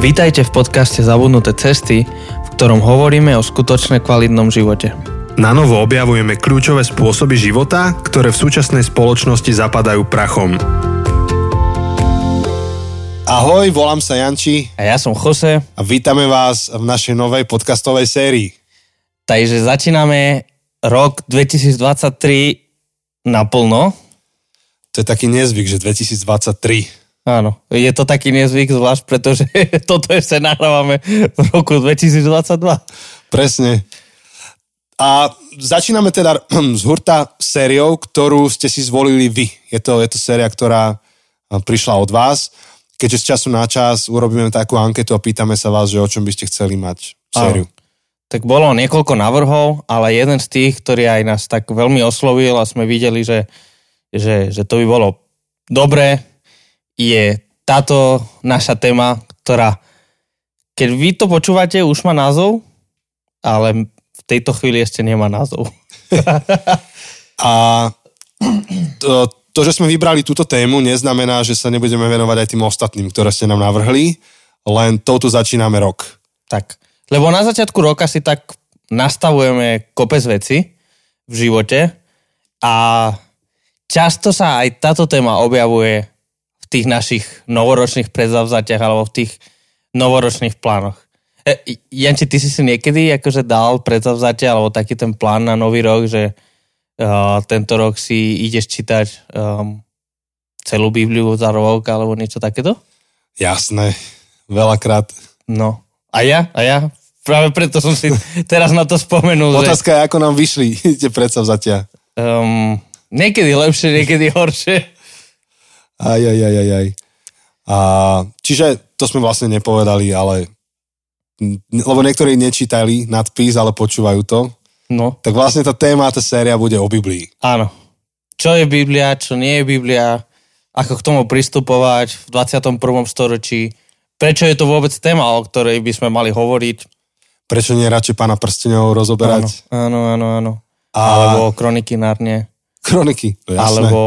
Vítajte v podcaste Zabudnuté cesty, v ktorom hovoríme o skutočne kvalitnom živote. Na novo objavujeme kľúčové spôsoby života, ktoré v súčasnej spoločnosti zapadajú prachom. Ahoj, volám sa Janči A ja som Jose, a vítame vás v našej novej podcastovej sérii. takže začíname rok 2023 naplno. To je taký nezvyk, že 2023. Áno, je to taký nezvyk, zvlášť pretože toto ešte nahrávame v roku 2022. Presne. A začíname teda z hurta sériou, ktorú ste si zvolili vy. Je to, je to séria, ktorá prišla od vás. Keďže z času na čas urobíme takú anketu a pýtame sa vás, že o čom by ste chceli mať sériu. Tak bolo niekoľko navrhov, ale jeden z tých, ktorý aj nás tak veľmi oslovil a sme videli, že, že, že to by bolo dobré, je táto naša téma, ktorá, keď vy to počúvate, už má názov, ale v tejto chvíli ešte nemá názov. A to, to, že sme vybrali túto tému, neznamená, že sa nebudeme venovať aj tým ostatným, ktoré ste nám navrhli, len touto začíname rok. Tak, lebo na začiatku roka si tak nastavujeme kopec veci v živote a často sa aj táto téma objavuje tých našich novoročných predzavzatiach alebo v tých novoročných plánoch. E, Janči, ty si si niekedy akože dal predzavzatie alebo taký ten plán na nový rok, že uh, tento rok si ideš čítať um, celú Bibliu za rok alebo niečo takéto? Jasné, veľakrát. No. A ja? A ja? Práve preto som si teraz na to spomenul. že, Otázka je, ako nám vyšli tie predsavzatia. um, niekedy lepšie, niekedy horšie. Aj, aj, aj, aj, aj. A, čiže to sme vlastne nepovedali, ale lebo niektorí nečítali nadpis, ale počúvajú to, No, tak vlastne tá téma, tá séria bude o Biblii. áno. Čo je Biblia, čo nie je Biblia, ako k tomu pristupovať v 21. storočí, prečo je to vôbec téma, o ktorej by sme mali hovoriť. Prečo nie radšej pána prstenov rozoberať? Áno, áno, áno. A Alebo kroniky Narnie, kroniky. No, jasné. alebo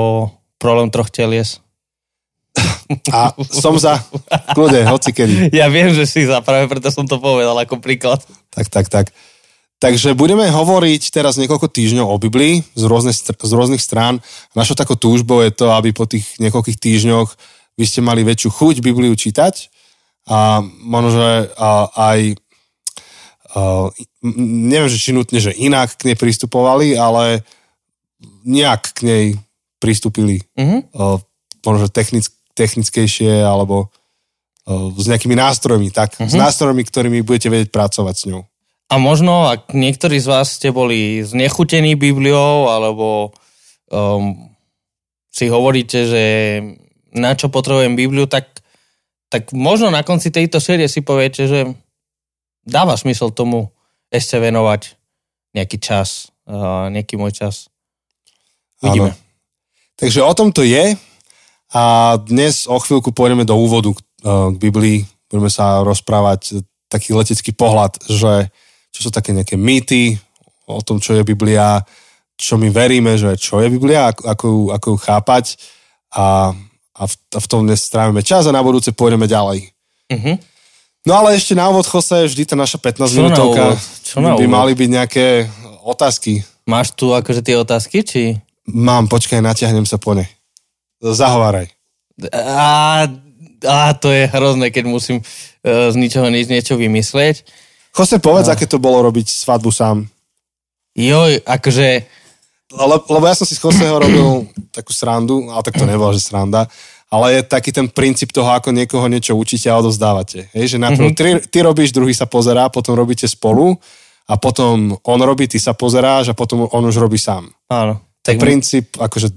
problém troch telies. A som za. Kľude, hoci kedy. Ja viem, že si za, práve preto som to povedal ako príklad. Tak, tak, tak. Takže budeme hovoriť teraz niekoľko týždňov o Biblii z str- z rôznych strán. Našou takou túžbou je to, aby po tých niekoľkých týždňoch vy ste mali väčšiu chuť Bibliu čítať a možno, že aj neviem, že či nutne, že inak k nej pristupovali, ale nejak k nej pristúpili Mhm. a, možno, že technick, technickejšie alebo a, s nejakými nástrojmi, tak s nástrojmi, ktorými budete vedieť pracovať s ňou. A možno, ak niektorí z vás ste boli znechutení Bibliou, alebo um, si hovoríte, že na čo potrebujem Bibliu, tak, tak možno na konci tejto série si poviete, že dáva smysl tomu ešte venovať nejaký čas, uh, nejaký môj čas. Vidíme. Áno. Takže o tom to je a dnes o chvíľku pôjdeme do úvodu k, eh, k Biblii. Budeme sa rozprávať taký letecký pohľad, že čo sú také nejaké mýty o tom, čo je Biblia, čo my veríme, že čo je Biblia, ako, ako, ju, ako ju chápať a, a, v, a v tom dnes strávime čas a na budúce pôjdeme ďalej. Mhm. No ale ešte na úvod, Jose, vždy tá naša 15 Čo na minútovka úvod? Čo na by mali byť nejaké otázky. Máš tu akože tie otázky, či... Mám, počkaj, natiahnem sa po ne. Zahováraj. A, a to je hrozné, keď musím uh, z ničoho nič niečo vymyslieť. Jose, povedz, aké to bolo robiť svadbu sám. Joj, akože... Le, lebo ja som si z Joseho robil takú srandu, ale tak to nebola, že sranda, ale je taký ten princíp toho, ako niekoho niečo učíte a odovzdávate. Hej, že najprv ty, ty robíš, druhý sa pozerá, potom robíte spolu a potom on robí, ty sa pozeráš a potom on už robí sám. Áno. Tak princíp akože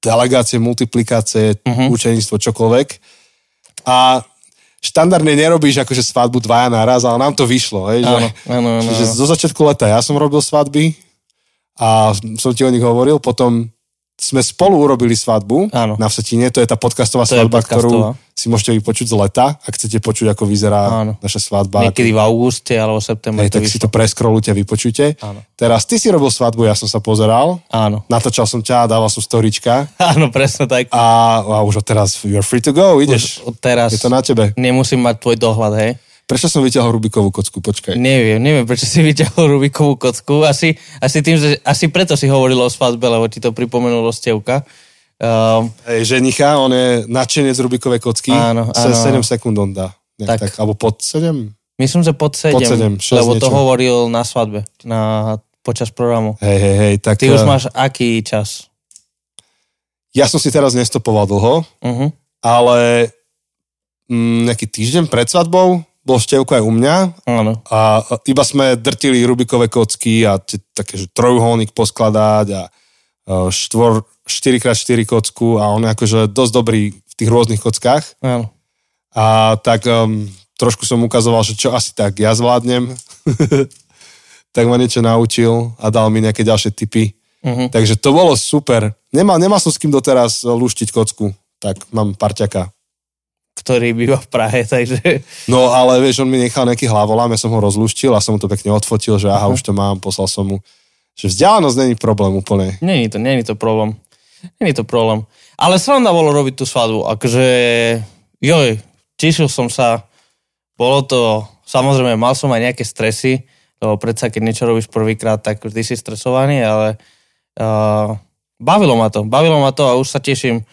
delegácie, multiplikácie, uh-huh. učeníctvo, čokoľvek. A štandardne nerobíš akože svadbu dvaja naraz, ale nám to vyšlo. Hej, že, Áno, áno, áno. Čiže zo začiatku leta ja som robil svadby a som ti o nich hovoril, potom sme spolu urobili svadbu Áno. na Vsetine, to je tá podcastová To svadba, podcastová. ktorú si môžete vypočuť z leta, ak chcete počuť, ako vyzerá Áno. naša svadba. Niekedy v auguste alebo septembri Hej, tak si vyšlo. to preskrolujte vypočujte. Áno. Teraz ty si robil svadbu, ja som sa pozeral. Áno. Natočal som ťa, dával som storička Áno, presne tak. a, a už od teraz you're free to go, ideš. Už teraz Je to na tebe. nemusím mať tvoj dohľad, hej? Prečo som vyťahol Rubikovú kocku? Počkaj. Neviem, neviem, prečo si vyťahol Rubikovú kocku. Asi, asi tým, že asi preto si hovoril o svadbe, lebo ti to pripomenulo Stevka. Um, Hej, ženicha, on je nadšenec Rubikovej kocky. Áno, Se- áno. 7 sekúnd on dá. Tak. Tak. tak. Alebo pod 7? myslím, že pod 7, Pod sedem, šesť lebo to niečo. hovoril na svadbe, na, počas programu. Hej, hej, hej. Tak, Ty už eh, máš aký čas? Ja som si teraz nestopoval dlho, Uh-huh. ale mm, nejaký týždeň pred svadbou bol Števko aj u mňa Áno. a iba sme drtili Rubikové kocky a tie, také, že trojuholník poskladať a a štvor, 4x4 kocku a on je akože dosť dobrý v tých rôznych kockách. Áno. A tak um, trošku som ukazoval, že čo asi tak ja zvládnem. tak ma niečo naučil a dal mi nejaké ďalšie tipy. Uh-huh. Takže to bolo super. Nemal, nemal som s kým doteraz luštiť kocku. Tak mám parťaka. Ktorý býva v Prahe, takže... No ale vieš, on mi nechal nejaký hlavolám, ja som ho rozluštil a som mu to pekne odfotil, že aha, Aha. už to mám, poslal som mu. Že vzdialenosť není problém úplne. Není to, není to problém. Není to problém. Ale sranda bolo robiť tú svadbu. Akože, joj, tešil som sa. Bolo to, samozrejme, mal som aj nejaké stresy, lebo predsa, keď niečo robíš prvýkrát, tak vždy si stresovaný, ale uh, bavilo ma to. Bavilo ma to a už sa teším,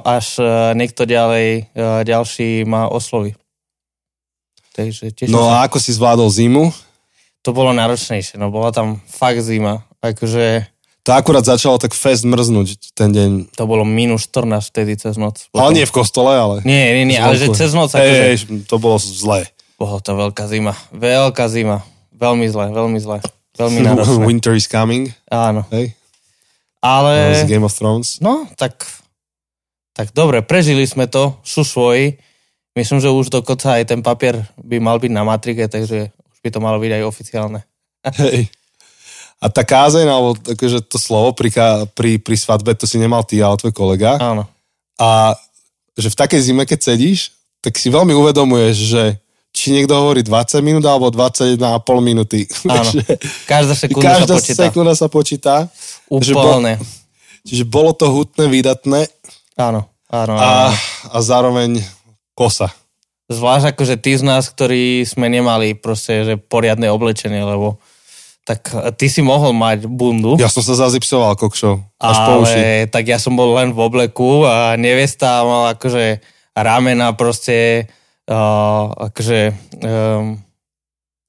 až uh, niekto ďalej, uh, ďalší ma osloví. Takže teším No sa. a ako si zvládol zimu? To bolo náročnejšie, no bola tam fakt zima. Akože To akurát začalo tak fest mrznúť ten deň. to bolo minus 14 vtedy cez noc. Ale nie v kostole, ale... Nie, nie, nie, ale že cez noc, akože, hej, to bolo zlé. bolo to veľká zima. Veľká zima. Veľmi zle, veľmi zle. Veľmi náročné. Winter is coming, Áno. hej? Ale, Z Game of Thrones. no, tak, tak dobre, prežili sme to, sú svoji. Myslím, že už dokonca aj ten papier by mal byť na matrike, takže už by to malo byť aj oficiálne. Hej. A tá kázeň, alebo akože to slovo pri, pri, pri svadbe, to si nemal ty, ale tvoj kolega. Áno. A že v takej zime, keď sedíš, tak si veľmi uvedomuješ, že či niekto hovorí 20 minút alebo 21,5 minúty. Áno. Každá sekunda Každá sa počíta. sekunda sa počíta. že bol- Úplne. Čiže bolo to hutné, výdatné Áno. Áno, áno. a, a zároveň kosa. Zvlášť akože tí z nás, ktorí sme nemali proste, že poriadne oblečenie, lebo tak ty si mohol mať bundu, Ja som sa zazipsoval, kokšo. Až po uši. ale tak ja som bol len v obleku a nevesta mala akože ramena proste, uh, akože, um,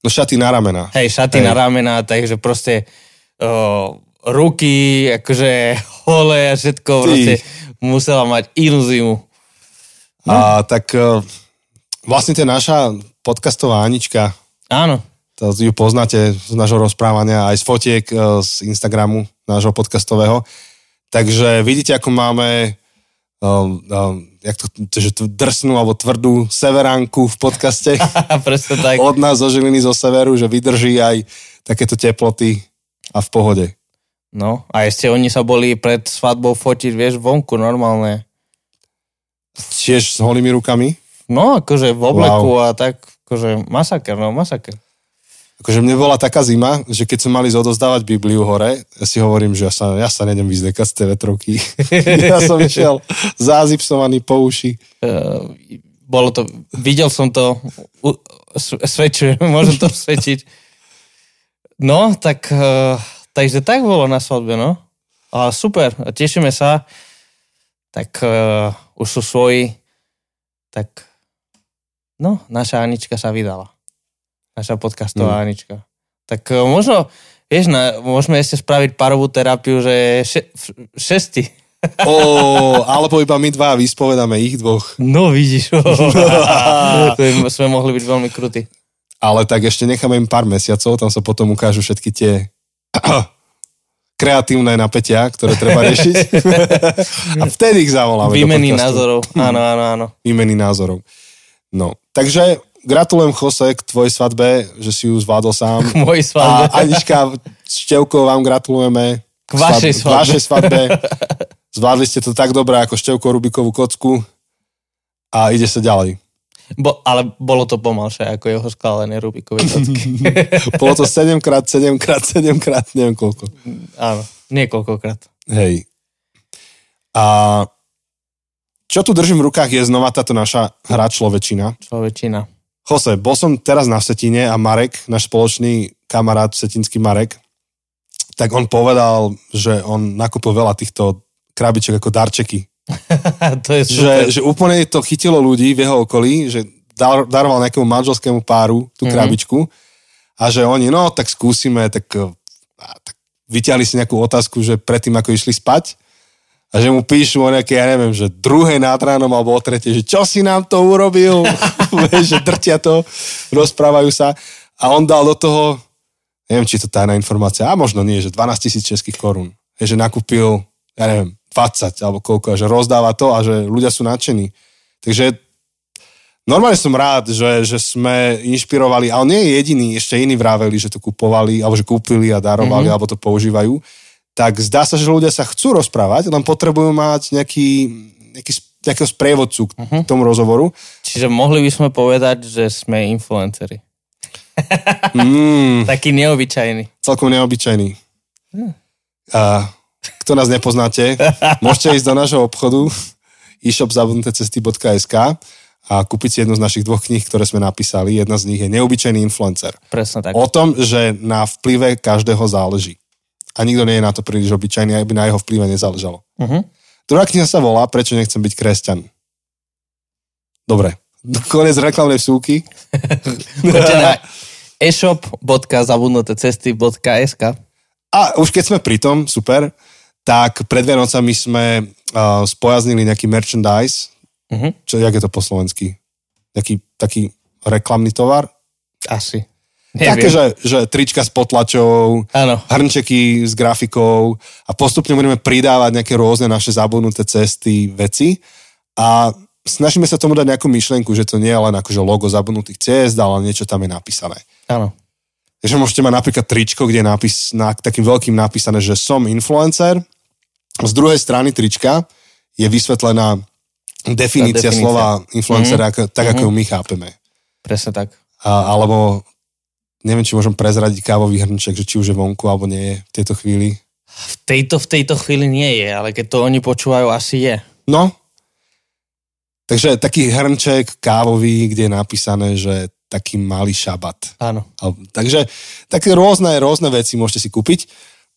No šaty na ramena. hej, šaty Hej. na ramena, takže proste uh, ruky, akože holé a všetko, Ty. proste musela mať inú zimu. A tak e, vlastne tá naša podcastová Anička, Áno, to ju poznáte z nášho rozprávania, aj z fotiek e, z Instagramu nášho podcastového. Takže vidíte, ako máme um, um, jak to, že tú drsnú alebo tvrdú severánku v podcaste presne tak. od nás zo Žiliny, zo severu, že vydrží aj takéto teploty a v pohode. No a ešte oni sa boli pred svadbou fotiť, vieš, vonku normálne. Tiež s holými rukami. No, akože v obleku wow. a tak, akože masaker, no masaker. Akože mne bola taká zima, že keď som mali zodozdávať Bibliu hore, ja si hovorím, že ja sa, ja sa nejdem vyzdekať z tej vetrovky. ja som išiel zázipsovaný po uši. Uh, bolo to, videl som to, u, svedčujem, môžem to svedčiť. No, tak, uh, takže tak bolo na svadbe, no. A super, a tešíme sa. Tak uh, už sú svoji. Tak, no, naša Anička sa vydala. Naša podcastová Mm. Anička. Tak uh, možno, vieš, na, môžeme ešte spraviť parovú terapiu, že še, šesti. Ó, alebo iba my dva vyspovedáme ich dvoch. No vidíš, to by sme mohli byť veľmi krutí. Ale tak ešte necháme im pár mesiacov, tam sa potom ukážu všetky tie kreatívne napätia, ktoré treba riešiť. A vtedy ich zavoláme. Výmeny názorov, áno, áno, áno. Výmeny názorov. No, takže gratulujem Jose k tvojej svadbe, že si ju zvládol sám. K mojej A svadbe. Anička s Števkou vám gratulujeme. K vašej K svadbe. vašej svadbe. Zvládli ste to tak dobre ako Števko Rubikovú kocku. a ide sa ďalej. Bo, ale bolo to pomalšie ako jeho skálené Rubikové kocky. Bolo to 7 krát, 7 krát, 7 krát, neviem koľko. Áno, niekoľkokrát. Hej. A čo tu držím v rukách je znova táto naša hra človečina. Človečina. Jose, bol som teraz na Setine a Marek, náš spoločný kamarát, setinský Marek, tak on povedal, že on nakúpil veľa týchto krabiček ako darčeky. to je super. Že, že úplne to chytilo ľudí v jeho okolí, že dar, daroval nejakému manželskému páru tú Mhm. krabičku a že oni, no tak skúsime, tak, a, tak vyťahli si nejakú otázku, že predtým ako išli spať a že mu píšu o nejaké, ja neviem, že druhé nad ránom alebo o tretie, že čo si nám to urobil, že drtia to, rozprávajú sa a on dal do toho, neviem, či to tajná informácia, a možno nie, že 12 tisíc českých korún. Že nakúpil, ja neviem, 20 alebo koľko, a že rozdáva to a že ľudia sú nadšení. Takže normálne som rád, že, že sme inšpirovali, ale nie je jediný, ešte iní vraveli, že to kupovali, alebo že kúpili a darovali, mm-hmm. alebo to používajú. Tak zdá sa, že ľudia sa chcú rozprávať, len potrebujú mať nejaký, nejaký, nejakého sprievodcu k Mhm. tomu rozhovoru. Čiže mohli by sme povedať, že sme influenceri. Mm, Taký neobyčajný. celkom neobyčajný. Hm. A kto nás nepoznáte, môžete ísť do nášho obchodu e-shop.cesty.sk a kúpiť si jednu z našich dvoch kníh, ktoré sme napísali. Jedna z nich je Neobyčajný influencer. Presne tak. O tom, že na vplyve každého záleží. A nikto nie je na to príliš obyčajný, aby na jeho vplyve nezáležalo. Uh-huh. Druhá kniha sa volá Prečo nechcem byť kresťan. Dobre. Konec reklamnej vsúky. Poďte na e-shop.zabudnutecesty.sk A už keď sme pri tom, super, tak pred Vianocami sme uh, spojaznili nejaký merchandise, Uh-huh. čo, jak je to po slovensky? Nejaký taký reklamný tovar? Asi. Také, Neviem. že, že trička s potlačou, Áno. hrnčeky s grafikou a postupne budeme pridávať nejaké rôzne naše zabudnuté cesty, veci a snažíme sa tomu dať nejakú myšlienku, že to nie je len akože logo zabudnutých ciest, ale niečo tam je napísané. Áno. Takže môžete mať napríklad tričko, kde je nápis, na, takým veľkým napísané, že som influencer. Z druhej strany trička je vysvetlená definícia, definícia. slova influencera, mm-hmm. tak ako Mhm. ju my chápeme. Presne tak. A, alebo neviem, či môžem prezradiť kávový hrnček, že či už je vonku alebo nie je v tejto chvíli. V tejto, v tejto chvíli nie je, ale keď to oni počúvajú, asi je. No, takže taký hrnček kávový, kde je napísané, že taký malý šabat. Áno. Takže také rôzne, rôzne veci môžete si kúpiť.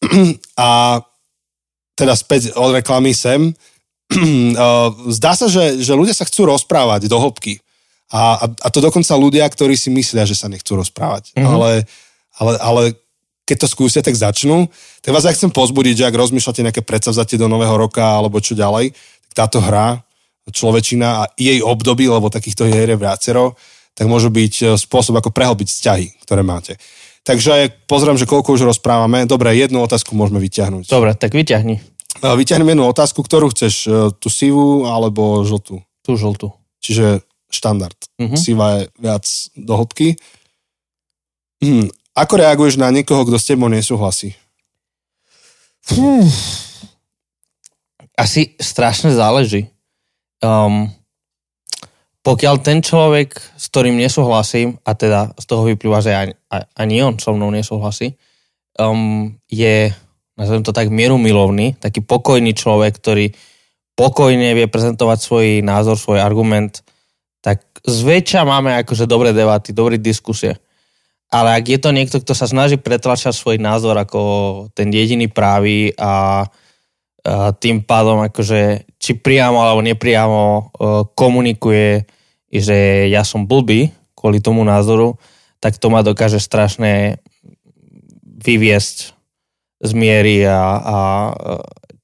A teda späť od reklamy sem. Zdá sa, že, že ľudia sa chcú rozprávať do hĺbky. A, a, a to dokonca ľudia, ktorí si myslia, že sa nechcú rozprávať. Mhm. Ale, ale, ale keď to skúsia, tak začnú. Tak vás ja chcem pozbudiť, že ak rozmýšľate nejaké predsavzatie do nového roka alebo čo ďalej, tak táto hra, človečina a jej období, lebo takýchto hier je viacero, tak môžu byť e, spôsob, ako prehlbiť vzťahy, ktoré máte. Takže pozriem, že koľko už rozprávame. Dobre, jednu otázku môžeme vyťahnuť. Dobre, tak vyťahni E, Vyťahnem jednu otázku, ktorú chceš, e, tú sivú alebo žltú. tú žltú. Čiže štandard. Mhm. Siva je viac do hĺbky. Hm. Ako reaguješ na niekoho, kto s tebou nesúhlasí? Asi strašne záleží. Um, pokiaľ ten človek, s ktorým nesúhlasím, a teda z toho vyplýva, že ani, ani on so mnou nesúhlasí, um, je, nazvem to tak, mierumilovný, taký pokojný človek, ktorý pokojne vie prezentovať svoj názor, svoj argument, tak zväčša máme akože dobré debaty, dobré diskusie. Ale ak je to niekto, kto sa snaží pretlačať svoj názor ako ten jediný právý a a tým pádom akože či priamo alebo nepriamo e, komunikuje, že ja som blbý kvôli tomu názoru, tak to ma dokáže strašne vyviesť z miery a, a e,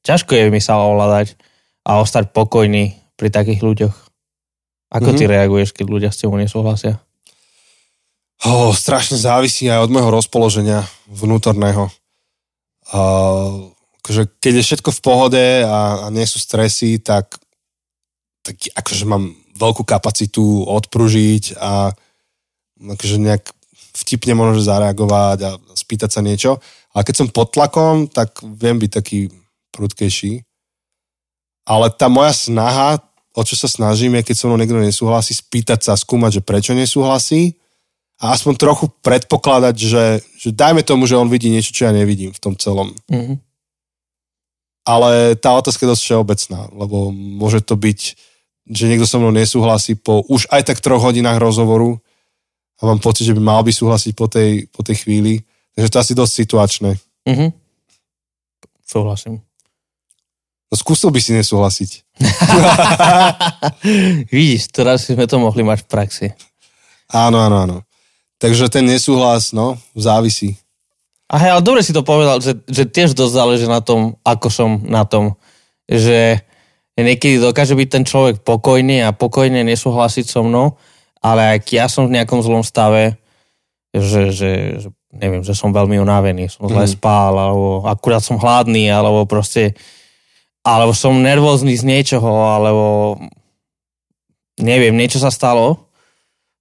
ťažko je mi sa ovládať a ostať pokojný pri takých ľuďoch. Ako ty reaguješ, keď ľudia s tebou nesúhlasia? Oh, strašne závisí aj od môjho rozpoloženia vnútorného. Uh, akože keď je všetko v pohode a, a nie sú stresy, tak, tak akože mám veľkú kapacitu odpružiť a akože nejak vtipne možno zareagovať a spýtať sa niečo. Ale keď som pod tlakom, tak viem byť taký prudkejší. Ale tá moja snaha o čo sa snažím, je keď so mnou niekto nesúhlasí, spýtať sa, skúmať, že prečo nesúhlasí a aspoň trochu predpokladať, že, že dajme tomu, že on vidí niečo, čo ja nevidím v tom celom. Mhm. Ale tá otázka je dosť všeobecná, lebo môže to byť, že niekto so mnou nesúhlasí po už aj tak troch hodinách rozhovoru a mám pocit, že by mal by súhlasiť po tej, po tej chvíli. Takže to je asi dosť situačné. Mhm. Súhlasím. No skúsil by si nesúhlasiť. Vidíš, teraz sme to mohli mať v praxi. Áno, áno, áno. Takže ten nesúhlas, no, závisí. A hej, ale dobre si to povedal, že, že tiež dosť záleží na tom, ako som na tom. Že niekedy dokáže byť ten človek pokojný a pokojne nesúhlasiť so mnou, ale ak ja som v nejakom zlom stave, že, že, že neviem, že som veľmi unavený, som zle Mhm. spál, alebo akurát som hladný, alebo proste alebo som nervózny z niečoho, alebo neviem, niečo sa stalo,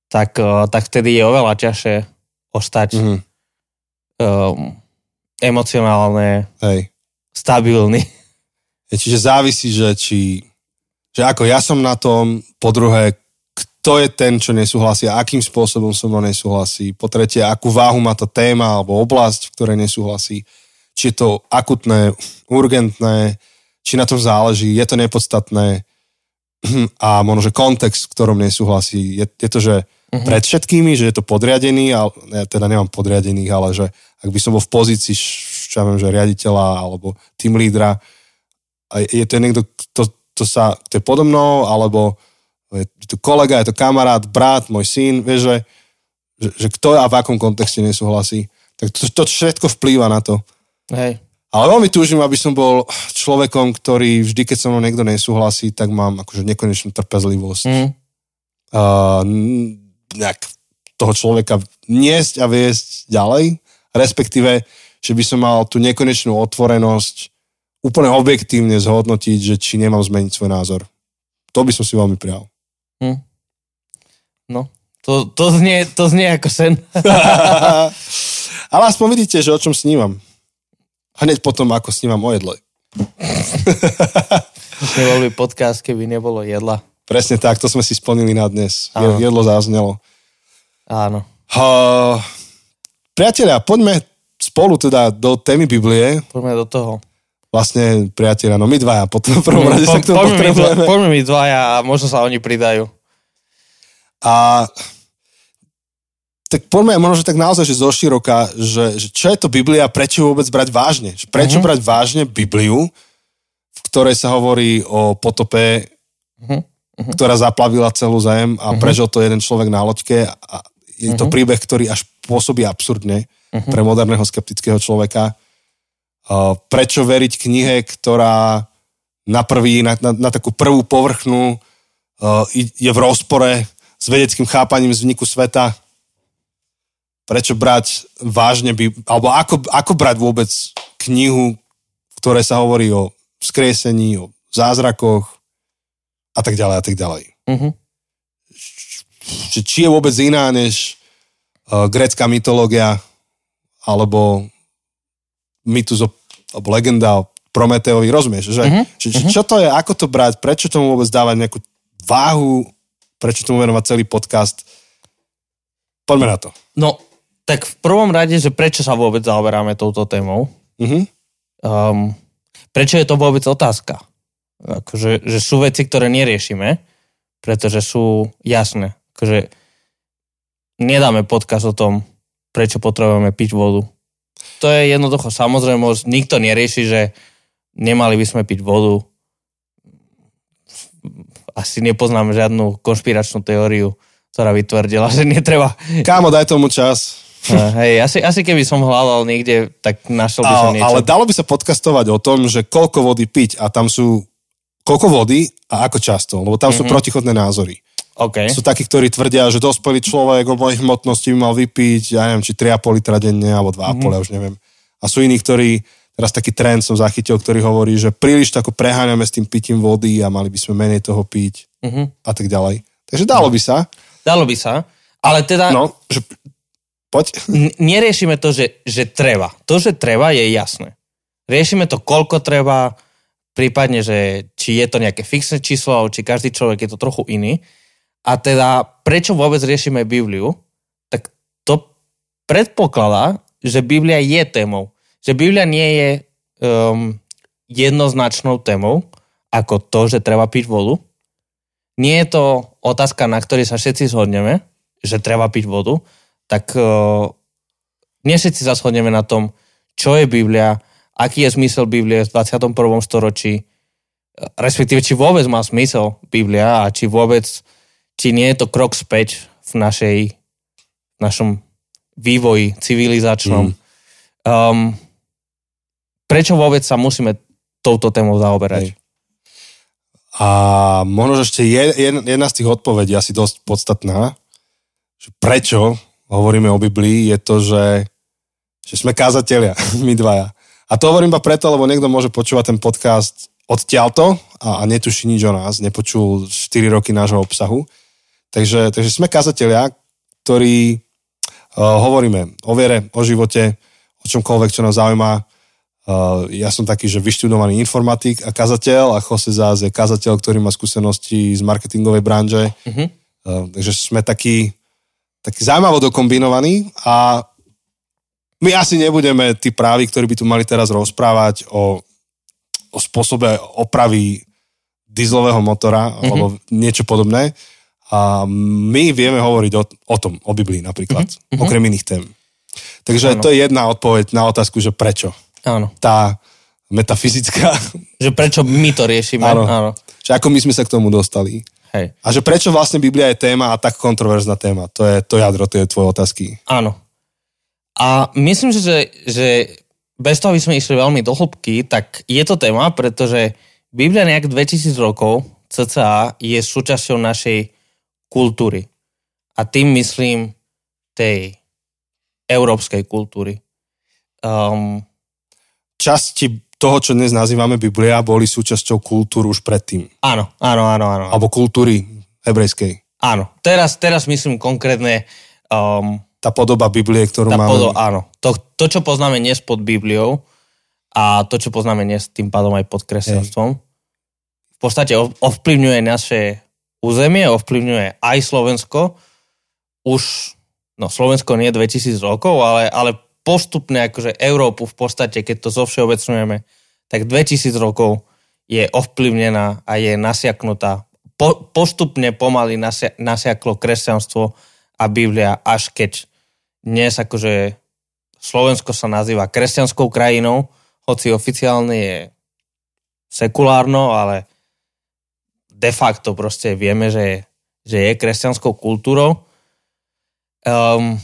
tak, eh, tak vtedy je oveľa ťažšie ostať Mhm. Um, emocionálne Hej. stabilný. Je, Čiže závisí, že či, že ako ja som na tom, po druhé, kto je ten, čo nesúhlasí a akým spôsobom so mnou nesúhlasí. Po tretie, akú váhu má tá téma alebo oblasť, v ktorej nesúhlasí. Či je to akutné, urgentné, či na tom záleží, je to nepodstatné a možno, že kontext, v ktorom nesúhlasí. Je, je to, že Mhm. pred všetkými, že je to podriadený, ale ja teda nemám podriadených, ale že ak by som bol v pozícii, čo ja viem, že riaditeľa alebo tým lídra, je to niekto, kto, to sa, kto je podo mnou, alebo je to kolega, je to kamarát, brat, môj syn, vieš, že, že, že kto a v akom kontexte nesúhlasí. Tak to, to všetko vplýva na to. Hej. Ale veľmi túžim, aby som bol človekom, ktorý vždy, keď so mnou niekto nesúhlasí, tak mám akože nekonečnú trpezlivosť. Mm. Uh, nejak toho človeka niesť a viesť ďalej, respektíve, že by som mal tú nekonečnú otvorenosť úplne objektívne zhodnotiť, že či nemám zmeniť svoj názor. To by som si veľmi prijal. Hm. No, to, to, znie, to znie ako sen. Ale aspoň vidíte, že o čom snívam. Hneď potom, ako snívam o jedle. Nebol by podcast, keby nebolo jedla. Presne tak, to sme si splnili na dnes. Áno. Je- Jedlo záznelo. Áno. Uh, priatelia, poďme spolu teda do témy Biblie. Poďme do toho. Vlastne, priatelia, no my dvaja, v prvom rade sa k tomu poďme, potrebujeme. poďme mi dvaja a možno sa oni pridajú. A tak poďme možno, že tak naozaj, že zo široka, že, že čo je to Biblia, prečo ju vôbec brať vážne? Prečo Mhm. brať vážne Bibliu, v ktorej sa hovorí o potope, Mhm. Mhm. ktorá zaplavila celú zem a Mhm. prežil to jeden človek na loďke a je to Mhm. príbeh, ktorý až pôsobí absurdne Mhm. pre moderného skeptického človeka. Uh, prečo veriť knihe, ktorá na, prvý, na, na, na takú prvú povrchnú uh, je v rozpore s vedeckým chápaním vzniku sveta? Prečo brať vážne, by, alebo ako, ako brať vôbec knihu, v ktorej sa hovorí o vzkriesení, o zázrakoch a tak ďalej a tak ďalej. Mhm. Že či je vôbec iná než uh, grécka mytológia alebo mytus o, alebo legenda o Prometeovi, rozumieš? Že, Mhm, že, že čo to je, ako to brať, prečo tomu vôbec dávať nejakú váhu, prečo tomu venovať celý podcast. Poďme na to. No, tak v prvom rade, že prečo sa vôbec zaoberáme touto témou? Mhm. Um, prečo je to vôbec otázka? Akože, že sú veci, ktoré neriešime, pretože sú jasné. Akože nedáme podcast o tom, prečo potrebujeme piť vodu. To je jednoducho samozrejme, nikto nerieši, že nemali by sme piť vodu. Asi nepoznáme žiadnu konšpiračnú teóriu, ktorá by tvrdila, že netreba. Kámo, daj tomu čas. Uh, hej, asi, asi keby som hľadal niekde, tak našiel by som niečo. ale dalo by sa podcastovať o tom, že koľko vody piť a tam sú koľko vody a ako často, lebo tam sú Mhm. protichodné názory. OK. Sú takí, ktorí tvrdia, že dospelý človek o mojich hmotnosti by mal vypiť, ja neviem, či 3,5 litra denne, alebo 2,5, Mhm. mm. ja už neviem. A sú iní, ktorí, teraz taký trend som zachytil, ktorý hovorí, že príliš tako preháňame s tým pitím vody a mali by sme menej toho piť Uh-huh. a tak ďalej. Takže dalo by sa. Dalo by sa, ale teda no. No, že poď. n- neriešime to, že, že treba. To, že treba, je jasné. Riešime to, koľko treba, prípadne, že či je to nejaké fixné číslo, či každý človek je to trochu iný. A teda, prečo vôbec riešime Bibliu? Tak to predpokladá, že Biblia je témou. Že Biblia nie je um, jednoznačnou témou, ako to, že treba piť vodu. Nie je to otázka, na ktorej sa všetci zhodneme, že treba piť vodu, tak uh, nie všetci sa zhodneme na tom, čo je Biblia, aký je zmysel Biblie v 21. storočí, respektíve či vôbec má zmysel Biblia a či vôbec, či nie je to krok späť v našej, v našom vývoji civilizačnom. Mm. Um, prečo vôbec sa musíme touto témou zaoberať? Hej. A možno, že ešte jedna z tých odpovedí asi dosť podstatná, že prečo hovoríme o Biblii, je to, že, že sme kázatelia, my dvaja. A to hovorím iba preto, lebo niekto môže počúvať ten podcast odtiaľto a, a netuší nič o nás, nepočul 4 roky nášho obsahu. Takže, takže sme kazatelia, ktorí uh, hovoríme o viere, o živote, o čomkoľvek, čo nás zaujíma. Uh, ja som taký, že vyštudovaný informatik a kazateľ a Jose zás je kazateľ, ktorý má skúsenosti z marketingovej branže. Uh-huh. Uh, takže sme takí, taký zaujímavo dokombinovaní a my asi nebudeme tí právi, ktorí by tu mali teraz rozprávať o, o spôsobe opravy dieselového motora mm-hmm. alebo niečo podobné. A my vieme hovoriť o, o tom, o Biblii napríklad, mm-hmm. okrem iných tém. Takže ano. to je jedna odpoveď na otázku, že prečo. Áno. Tá metafyzická. Že prečo my to riešime. Áno. Áno. Že ako my sme sa k tomu dostali. Hej. A že prečo vlastne Biblia je téma a tak kontroverzná téma. To je to jadro, to je tvoje otázky. Áno. A myslím si, že, že bez toho, aby sme išli veľmi do hĺbky, tak je to téma, pretože Biblia nejak 2000 rokov cca je súčasťou našej kultúry. A tým myslím tej európskej kultúry. Um, Časti toho, čo dnes nazývame Biblia, boli súčasťou kultúry už predtým. Áno, áno, áno. áno. Alebo kultúry hebrejskej. Áno, teraz, teraz myslím konkrétne um, tá podoba Biblie, ktorú tá máme. Podo, áno. To, to, čo poznáme dnes pod Bibliou a to, čo poznáme dnes tým pádom aj pod kresťanstvom, v podstate ovplyvňuje naše územie, ovplyvňuje aj Slovensko. Už, no Slovensko nie 2000 rokov, ale, ale postupne akože Európu v podstate, keď to zovšeobecňujeme, tak 2000 rokov je ovplyvnená a je nasiaknutá. Po, postupne pomaly nasia, nasiaklo kresťanstvo a Biblia, až keď dnes akože Slovensko sa nazýva kresťanskou krajinou, hoci oficiálne je sekulárno, ale de facto proste vieme, že, že je kresťanskou kultúrou. Um,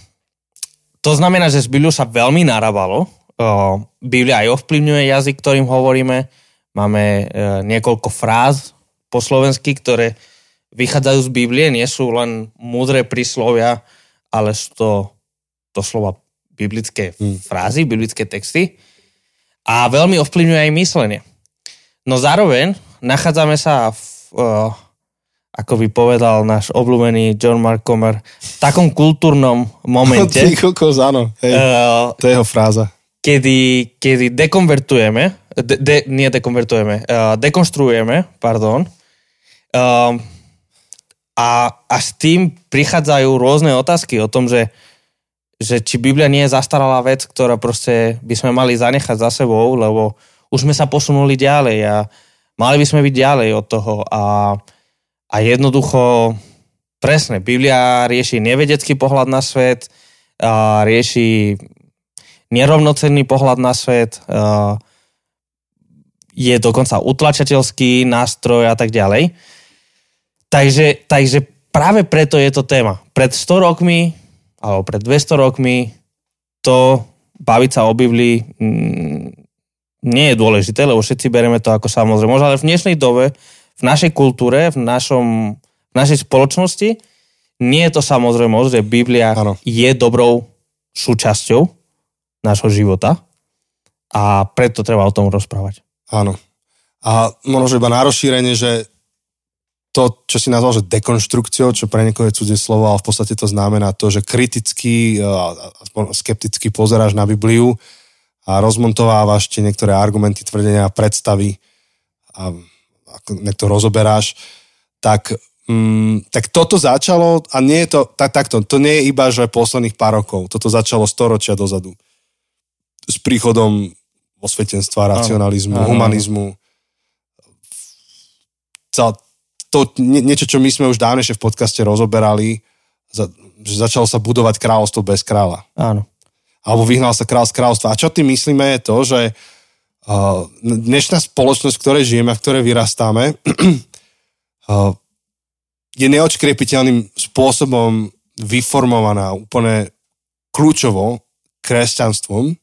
to znamená, že z Bibliu sa veľmi narábalo. Uh, Biblia aj ovplyvňuje jazyk, ktorým hovoríme. Máme uh, niekoľko fráz po slovensky, ktoré vychádzajú z Biblie, nie sú len múdre príslovia, ale sú to doslova biblické hmm. frázy, biblické texty a veľmi ovplyvňuje aj myslenie. No zároveň nachádzame sa v, uh, ako by povedal náš obľúbený John Mark Comer, v takom kultúrnom momente. Ty kokos, áno. Hej, uh, to je jeho fráza. Kedy, kedy dekonvertujeme, de, de, nie dekonvertujeme, uh, dekonstruujeme, pardon, uh, a, a s tým prichádzajú rôzne otázky o tom, že, že či Biblia nie je zastaralá vec, ktorá proste by sme mali zanechať za sebou, lebo už sme sa posunuli ďalej a mali by sme byť ďalej od toho a, a jednoducho presne, Biblia rieši nevedecký pohľad na svet, a rieši nerovnocenný pohľad na svet, a je dokonca utlačateľský nástroj a tak ďalej. Takže, takže práve preto je to téma. Pred 100 rokmi, alebo pred 200 rokmi, to baviť sa o Biblii mm, nie je dôležité, lebo všetci bereme to ako samozrejme. Ale v dnešnej dobe, v našej kultúre, v, našom, v našej spoločnosti, nie je to samozrejme, že Biblia ano. je dobrou súčasťou nášho života a preto treba o tom rozprávať. Áno. A možno iba na rozšírenie, že to, čo si nazval, že dekonštrukciou, čo pre niekoho je cudzie slovo, ale v podstate to znamená to, že kriticky, aspoň skepticky pozeráš na Bibliu a rozmontovávaš tie niektoré argumenty, tvrdenia a predstavy a ako nejak to rozoberáš, tak, mm, tak toto začalo a nie je to tak, takto, to nie je iba, že posledných pár rokov, toto začalo storočia dozadu. S príchodom osvetenstva, racionalizmu, áno. humanizmu. Cel, to nie, niečo, čo my sme už dávnejšie v podcaste rozoberali, za, že začalo sa budovať kráľovstvo bez kráľa. Áno. Alebo vyhnal sa kráľ z kráľovstva. A čo tým myslíme je to, že uh, dnešná spoločnosť, v ktorej žijeme v ktorej vyrastáme, uh, je neočkrepiteľným spôsobom vyformovaná úplne kľúčovo kresťanstvom,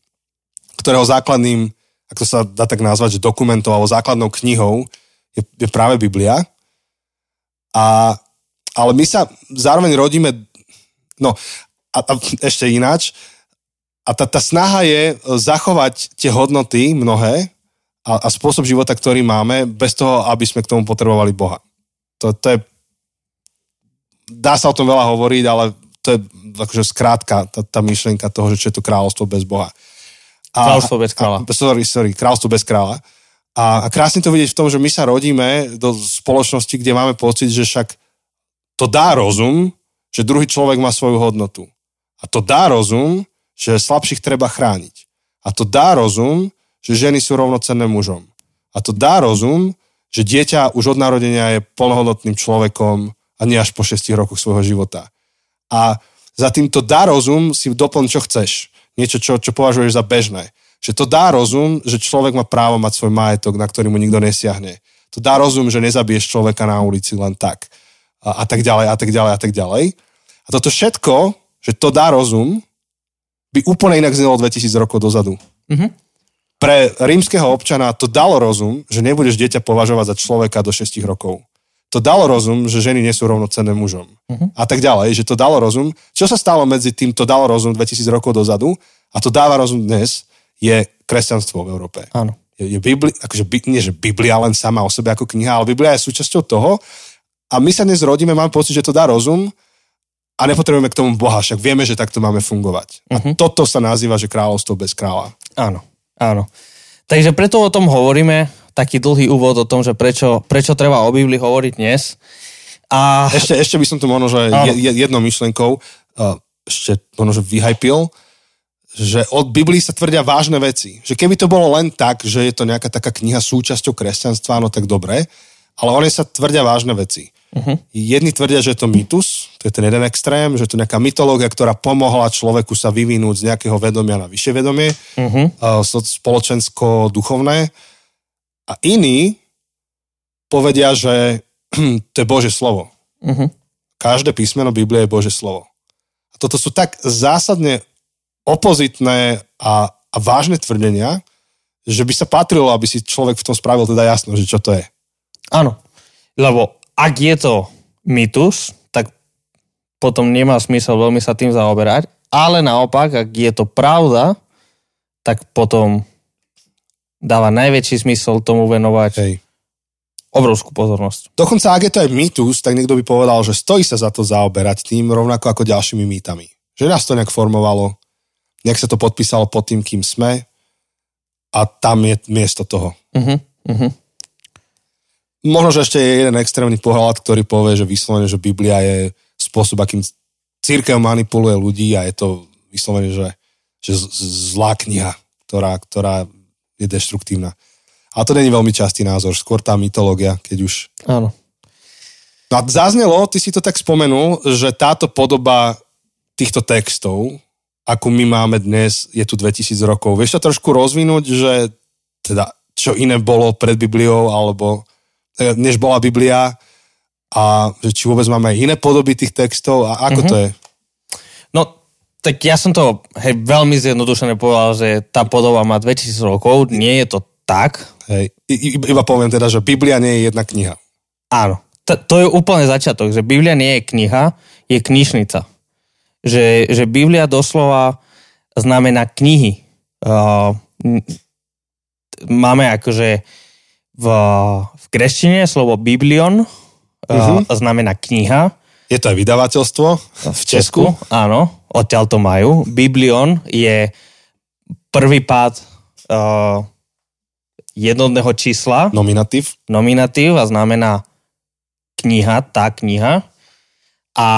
ktorého základným, ako sa dá tak nazvať, že dokumentom alebo základnou knihou je, je práve Biblia. A, ale my sa zároveň rodíme, no a, a ešte ináč, a tá, tá snaha je zachovať tie hodnoty mnohé a, a spôsob života, ktorý máme, bez toho, aby sme k tomu potrebovali Boha. To, to je, dá sa o tom veľa hovoriť, ale to je akože skrátka tá, tá myšlienka toho, že čo je to kráľovstvo bez Boha. Kráľovstvo bez kráľa. A, sorry, sorry, kráľovstvo bez kráľa. A, krásne to vidieť v tom, že my sa rodíme do spoločnosti, kde máme pocit, že však to dá rozum, že druhý človek má svoju hodnotu. A to dá rozum, že slabších treba chrániť. A to dá rozum, že ženy sú rovnocenné mužom. A to dá rozum, že dieťa už od narodenia je plnohodnotným človekom a nie až po 6 rokoch svojho života. A za týmto dá rozum si doplň, čo chceš. Niečo, čo, čo považuješ za bežné. Že to dá rozum, že človek má právo mať svoj majetok, na ktorý mu nikto nesiahne. To dá rozum, že nezabiješ človeka na ulici len tak. A, a tak ďalej, a tak ďalej, a tak ďalej. A toto všetko, že to dá rozum, by úplne inak znelo 2000 rokov dozadu. Mhm. Pre rímskeho občana to dalo rozum, že nebudeš dieťa považovať za človeka do 6 rokov. To dalo rozum, že ženy nie sú rovnocenné mužom. Mhm. A tak ďalej, že to dalo rozum. Čo sa stalo medzi tým, to dalo rozum 2000 rokov dozadu a to dáva rozum dnes, je kresťanstvo v Európe. Áno. Je, je Bibli, akože, nie, že Biblia len sama o sebe ako kniha, ale Biblia je súčasťou toho a my sa dnes rodíme, máme pocit, že to dá rozum a nepotrebujeme k tomu Boha, však vieme, že takto máme fungovať. A Mhm. toto sa nazýva, že kráľovstvo bez kráľa. Áno, áno. Takže preto o tom hovoríme, taký dlhý úvod o tom, že prečo, prečo treba o Biblii hovoriť dnes. A Ešte, ešte by som to možno, že Áno. je, je, jednou myšlenkou uh, ešte možno, že vyhypil, že od Biblii sa tvrdia vážne veci. Že keby to bolo len tak, že je to nejaká taká kniha súčasťou kresťanstva, no tak dobre, ale one sa tvrdia vážne veci. Uh-huh. Jedni tvrdia, že je to mýtus, to je ten jeden extrém, že je to nejaká mytológia, ktorá pomohla človeku sa vyvinúť z nejakého vedomia na vyššie vedomie, uh-huh. uh, spoločensko-duchovné. A iní povedia, že to je Bože slovo. Uh-huh. Každé písmeno Biblie je Bože slovo. A toto sú tak zásadne opozitné a, a vážne tvrdenia, že by sa patrilo, aby si človek v tom spravil teda jasno, že čo to je. Áno, lebo ak je to mýtus, tak potom nemá smysel veľmi sa tým zaoberať, ale naopak, ak je to pravda, tak potom dáva najväčší smysel tomu venovať Hej. obrovskú pozornosť. Dokonca, ak je to aj mýtus, tak niekto by povedal, že stojí sa za to zaoberať tým rovnako ako ďalšími mýtami. Že nás to nejak formovalo, nejak sa to podpísalo pod tým, kým sme a tam je miesto toho. Uh-huh. Uh-huh. Možno, že ešte je jeden extrémny pohľad, ktorý povie, že vyslovene, že Biblia je spôsob, akým církev manipuluje ľudí a je to vyslovene, že, že zlá kniha, ktorá, ktorá je deštruktívna. A to není veľmi častý názor, skôr tá mytológia, keď už... Áno. No a zaznelo, ty si to tak spomenul, že táto podoba týchto textov, akú my máme dnes, je tu 2000 rokov. Vieš to trošku rozvinúť, že teda čo iné bolo pred Bibliou, alebo eh, než bola Biblia a že či vôbec máme aj iné podoby tých textov a ako mm-hmm. to je? No, tak ja som to hej, veľmi zjednodušene povedal, že tá podoba má 2000 rokov, nie je to tak. Hej. Iba poviem teda, že Biblia nie je jedna kniha. Áno. To, to je úplne začiatok, že Biblia nie je kniha, je knižnica. Že, že Biblia doslova znamená knihy. Uh, máme akože v, v greštine slovo biblion uh, Mhm. znamená kniha. Je to aj vydavateľstvo V Česku, áno, odtiaľ to majú. Biblion je prvý pád uh, jednotného čísla, Nominatív. nominatív a znamená kniha, tá kniha. A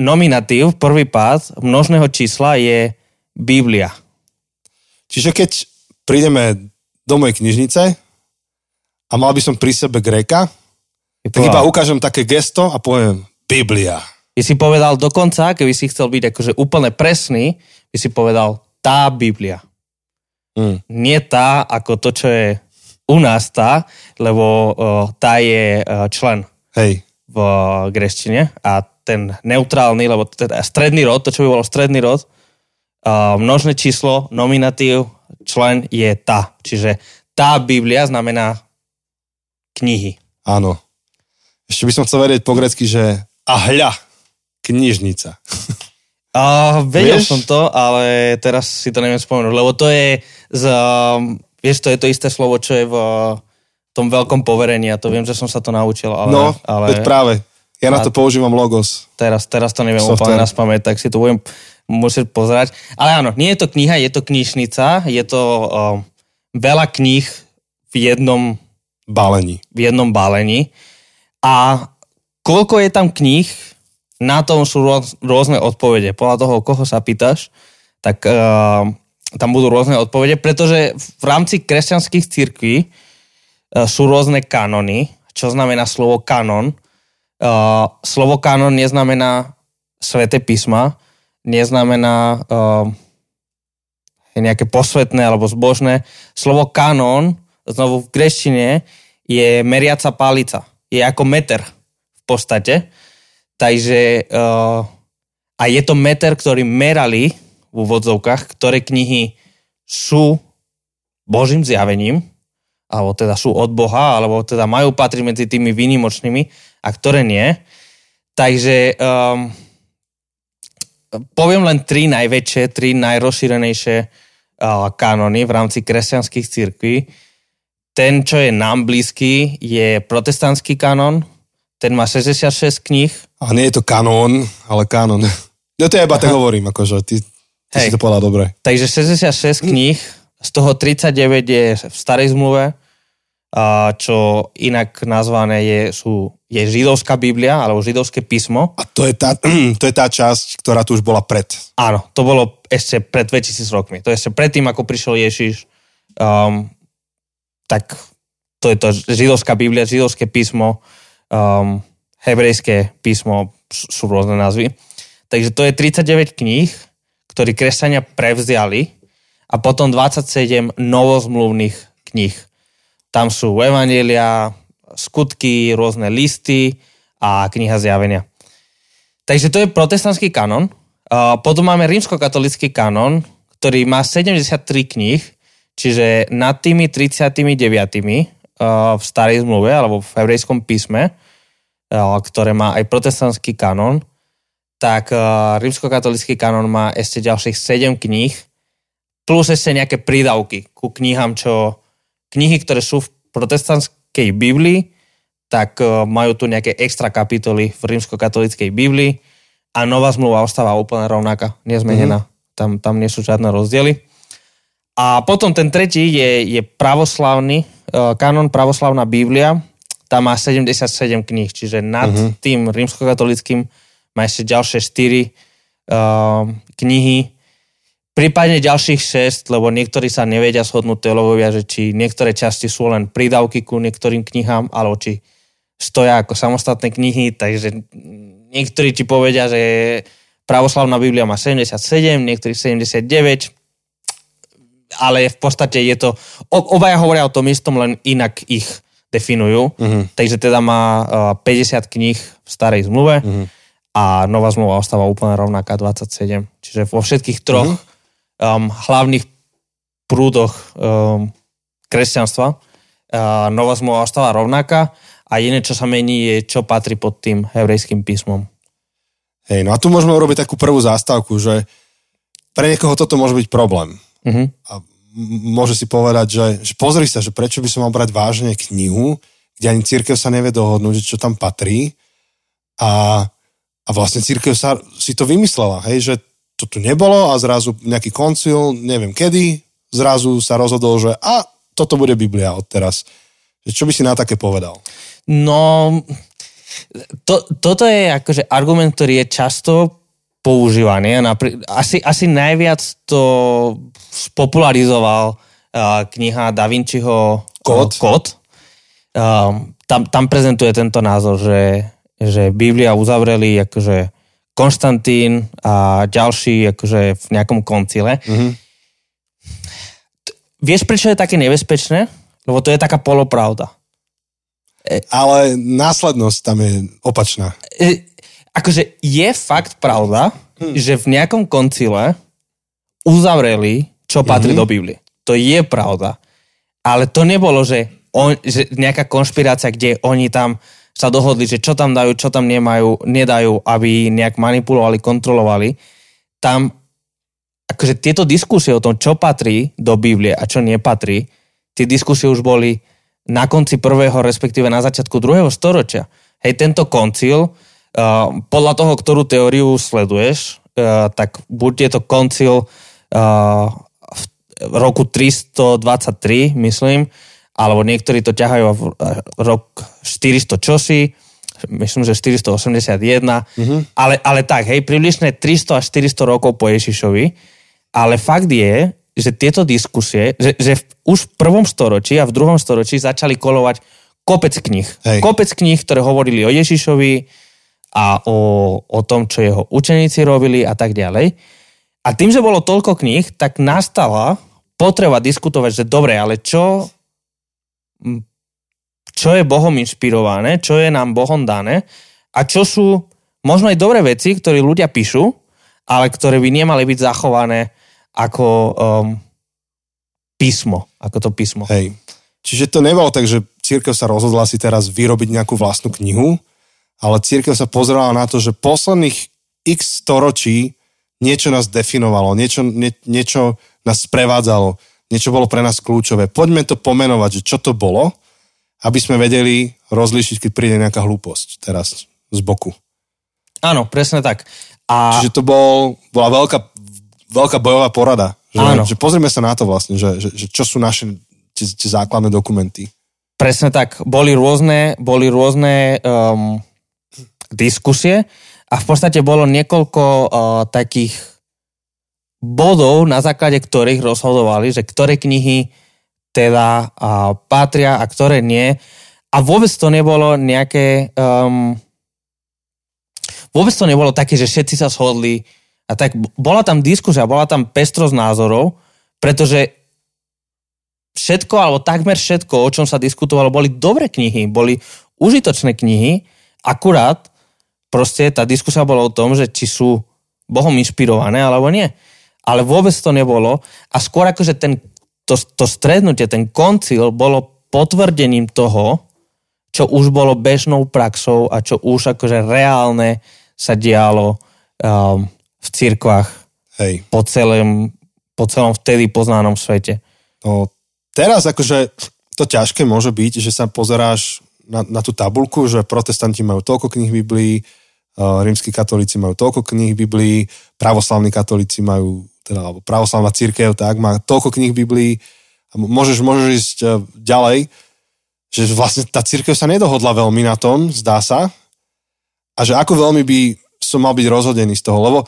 nominatív, prvý pád množného čísla je Biblia. Čiže keď prídeme do mojej knižnice a mal by som pri sebe Gréka, tak iba ukážem také gesto a poviem Biblia. By si povedal dokonca, keby si chcel byť akože úplne presný, by si povedal tá Biblia. Mm. Nie tá ako to, čo je u nás tá, lebo uh, tá je uh, člen Hej, v uh, greštine a ten neutrálny, lebo teda stredný rod, to čo by bolo stredný rod, uh, množné číslo, nominatív, člen je tá. Čiže tá Biblia znamená knihy. áno. Ešte by som chcel vedieť po grecky, že a hľa, knižnica. Uh, vedel Vieš? som to, ale teraz si to neviem spomenúť, lebo to je z, um, vieš, to je to isté slovo, čo je v uh, tom veľkom poverení a to viem, že som sa to naučil, ale, No, ale práve. Ja na to používam logos. teraz, teraz to neviem Software. úplne naspamäť, tak si to budem musieť pozerať. Ale áno, nie je to kniha, je to knižnica, je to um, veľa kníh v jednom, Balení. v jednom balení a koľko je tam kníh, na tom sú rôz, rôzne odpovede. Podľa toho, koho sa pýtaš, tak uh, tam budú rôzne odpovede, pretože v rámci kresťanských církví uh, sú rôzne kanony. Čo znamená slovo kanon? Uh, slovo kanon neznamená sveté písma, neznamená uh, nejaké posvetné alebo zbožné. Slovo kanon, znovu v greštine, je meriaca palica. Je ako meter v podstate. Takže uh, a je to meter, ktorý merali v úvodzovkách, ktoré knihy sú Božím zjavením, alebo teda sú od Boha, alebo teda majú patriť medzi tými výnimočnými a ktoré nie. Takže um, poviem len tri najväčšie, tri najrozšírenejšie uh, kanóny v rámci kresťanských cirkví. Ten, čo je nám blízky, je protestantský kanon. Ten má 66 kníh. A nie je to kanón, ale kanon. No to ja iba tak hovorím, akože ty, ty si to povedal dobre. Takže 66 kníh, z toho 39 je v starej zmluve, čo inak nazvané je, sú, je židovská Biblia, alebo židovské písmo. A to je, tá, to je tá časť, ktorá tu už bola pred. Áno, to bolo ešte pred 2000 rokmi. To je ešte predtým, ako prišiel Ježiš. Um, tak to je to židovská Biblia, židovské písmo, um, hebrejské písmo, sú rôzne názvy. Takže to je 39 kníh, ktorí kresťania prevziali a potom 27 novozmluvných kníh. Tam sú evanielia, skutky, rôzne listy a kniha zjavenia. Takže to je protestantský kanon. Potom máme rímskokatolický kanon, ktorý má 73 kníh, čiže nad tými 39 uh, v starej zmluve alebo v hebrejskom písme, ktoré má aj protestantský kanon, tak rímskokatolický kanon má ešte ďalších 7 kníh, plus ešte nejaké prídavky ku knihám, čo knihy, ktoré sú v protestantskej Biblii, tak uh, majú tu nejaké extra kapitoly v rímskokatolíckej Biblii a nová zmluva ostáva úplne rovnaká, nezmenená. Mm-hmm. Tam, tam nie sú žiadne rozdiely. A potom ten tretí je, je pravoslavný, uh, kanon pravoslavná Biblia, tam má 77 kníh, čiže nad mm-hmm. tým rímskokatolickým má ešte ďalšie 4 uh, knihy, prípadne ďalších 6, lebo niektorí sa nevedia shodnúť teológovia, že či niektoré časti sú len prídavky ku niektorým knihám, alebo či stoja ako samostatné knihy, takže niektorí ti povedia, že pravoslavná Biblia má 77, niektorí 79, ale v podstate je to, obaja hovoria o tom istom, len inak ich definujú. Mhm. Takže teda má uh, 50 kníh v starej zmluve Mhm. a nová zmluva ostáva úplne rovnaká 27. Čiže vo všetkých troch Mhm. Um, hlavných prúdoch um, kresťanstva uh, nová zmluva ostáva rovnaká a jediné, čo sa mení, je, čo patrí pod tým hebrejským písmom. Hej, no a tu môžeme urobiť takú prvú zástavku, že pre niekoho toto môže byť problém. Mhm. A môže si povedať, že, že pozri sa, že prečo by som mal brať vážne knihu, kde ani církev sa nevie dohodnúť, že čo tam patrí. A, a vlastne církev sa, si to vymyslela, hej, že to tu nebolo a zrazu nejaký koncil, neviem kedy, zrazu sa rozhodol, že a toto bude Biblia od teraz. Čo by si na také povedal? No, to, toto je akože argument, ktorý je často používaný. Napri- asi, asi najviac to spopularizoval uh, kniha Da Vinciho Kód. Uh, kód. Um, tam, tam prezentuje tento názor, že, že Biblia uzavreli akože Konštantín a ďalší akože v nejakom koncile. Mm-hmm. Vieš, prečo je také nebezpečné? Lebo to je taká polopravda. Ale následnosť tam je opačná. E, akože je fakt pravda, hm. že v nejakom koncile uzavreli, čo patrí mm-hmm. do Biblie. To je pravda. Ale to nebolo, že, on, že nejaká konšpirácia, kde oni tam sa dohodli, že čo tam dajú, čo tam nemajú, nedajú, aby nejak manipulovali, kontrolovali. Tam akože tieto diskusie o tom, čo patrí do Biblie a čo nepatrí, tie diskusie už boli na konci prvého, respektíve na začiatku druhého storočia. Hej, tento koncil, uh, podľa toho, ktorú teóriu sleduješ, uh, tak buď je to koncil uh, v roku 323, myslím, alebo niektorí to ťahajú v rok 400 čosi, myslím, že 481, mm-hmm. ale, ale tak, hej, približne 300 až 400 rokov po Ježišovi, ale fakt je, že tieto diskusie, že, že už v prvom storočí a v druhom storočí začali kolovať kopec knih. Hej. Kopec knih, ktoré hovorili o Ježišovi a o, o tom, čo jeho učeníci robili a tak ďalej. A tým, že bolo toľko kníh, tak nastala potreba diskutovať, že dobre, ale čo, čo je Bohom inšpirované, čo je nám Bohom dané a čo sú možno aj dobré veci, ktoré ľudia píšu, ale ktoré by nemali byť zachované ako um, písmo, ako to písmo. Hej. Čiže to nebolo tak, že církev sa rozhodla si teraz vyrobiť nejakú vlastnú knihu, ale církev sa pozerala na to, že posledných x storočí niečo nás definovalo, niečo, nie, niečo nás sprevádzalo, niečo bolo pre nás kľúčové. Poďme to pomenovať, že čo to bolo, aby sme vedeli rozlíšiť, keď príde nejaká hlúposť teraz z boku. Áno, presne tak. A... Čiže to bol, bola veľká veľká bojová porada. Že, Áno. že pozrieme sa na to vlastne, že, že, že čo sú naše tie, tie základné dokumenty. Presne tak. Boli rôzne, boli rôzne um, diskusie a v podstate bolo niekoľko uh, takých bodov, na základe ktorých rozhodovali, že ktoré knihy teda uh, patria a ktoré nie. A vôbec to nebolo nejaké... Um, vôbec to nebolo také, že všetci sa shodli, a tak bola tam diskusia, bola tam pestrosť názorov, pretože všetko, alebo takmer všetko, o čom sa diskutovalo, boli dobré knihy, boli užitočné knihy, akurát proste tá diskusia bola o tom, že či sú Bohom inšpirované, alebo nie. Ale vôbec to nebolo. A skôr akože ten, to, to strednutie, ten koncil bolo potvrdením toho, čo už bolo bežnou praxou a čo už akože reálne sa dialo um, v cirkvách Hej. Po, celém, po celom vtedy poznánom svete. No, teraz akože to ťažké môže byť, že sa pozeráš na, na tú tabulku, že protestanti majú toľko kníh Biblii, uh, rímsky katolíci majú toľko kníh Biblii, pravoslavní katolíci majú, teda, alebo pravoslavná církev, tak, má toľko kníh Biblii a môžeš, môžeš ísť uh, ďalej, že vlastne tá církev sa nedohodla veľmi na tom, zdá sa, a že ako veľmi by som mal byť rozhodený z toho, lebo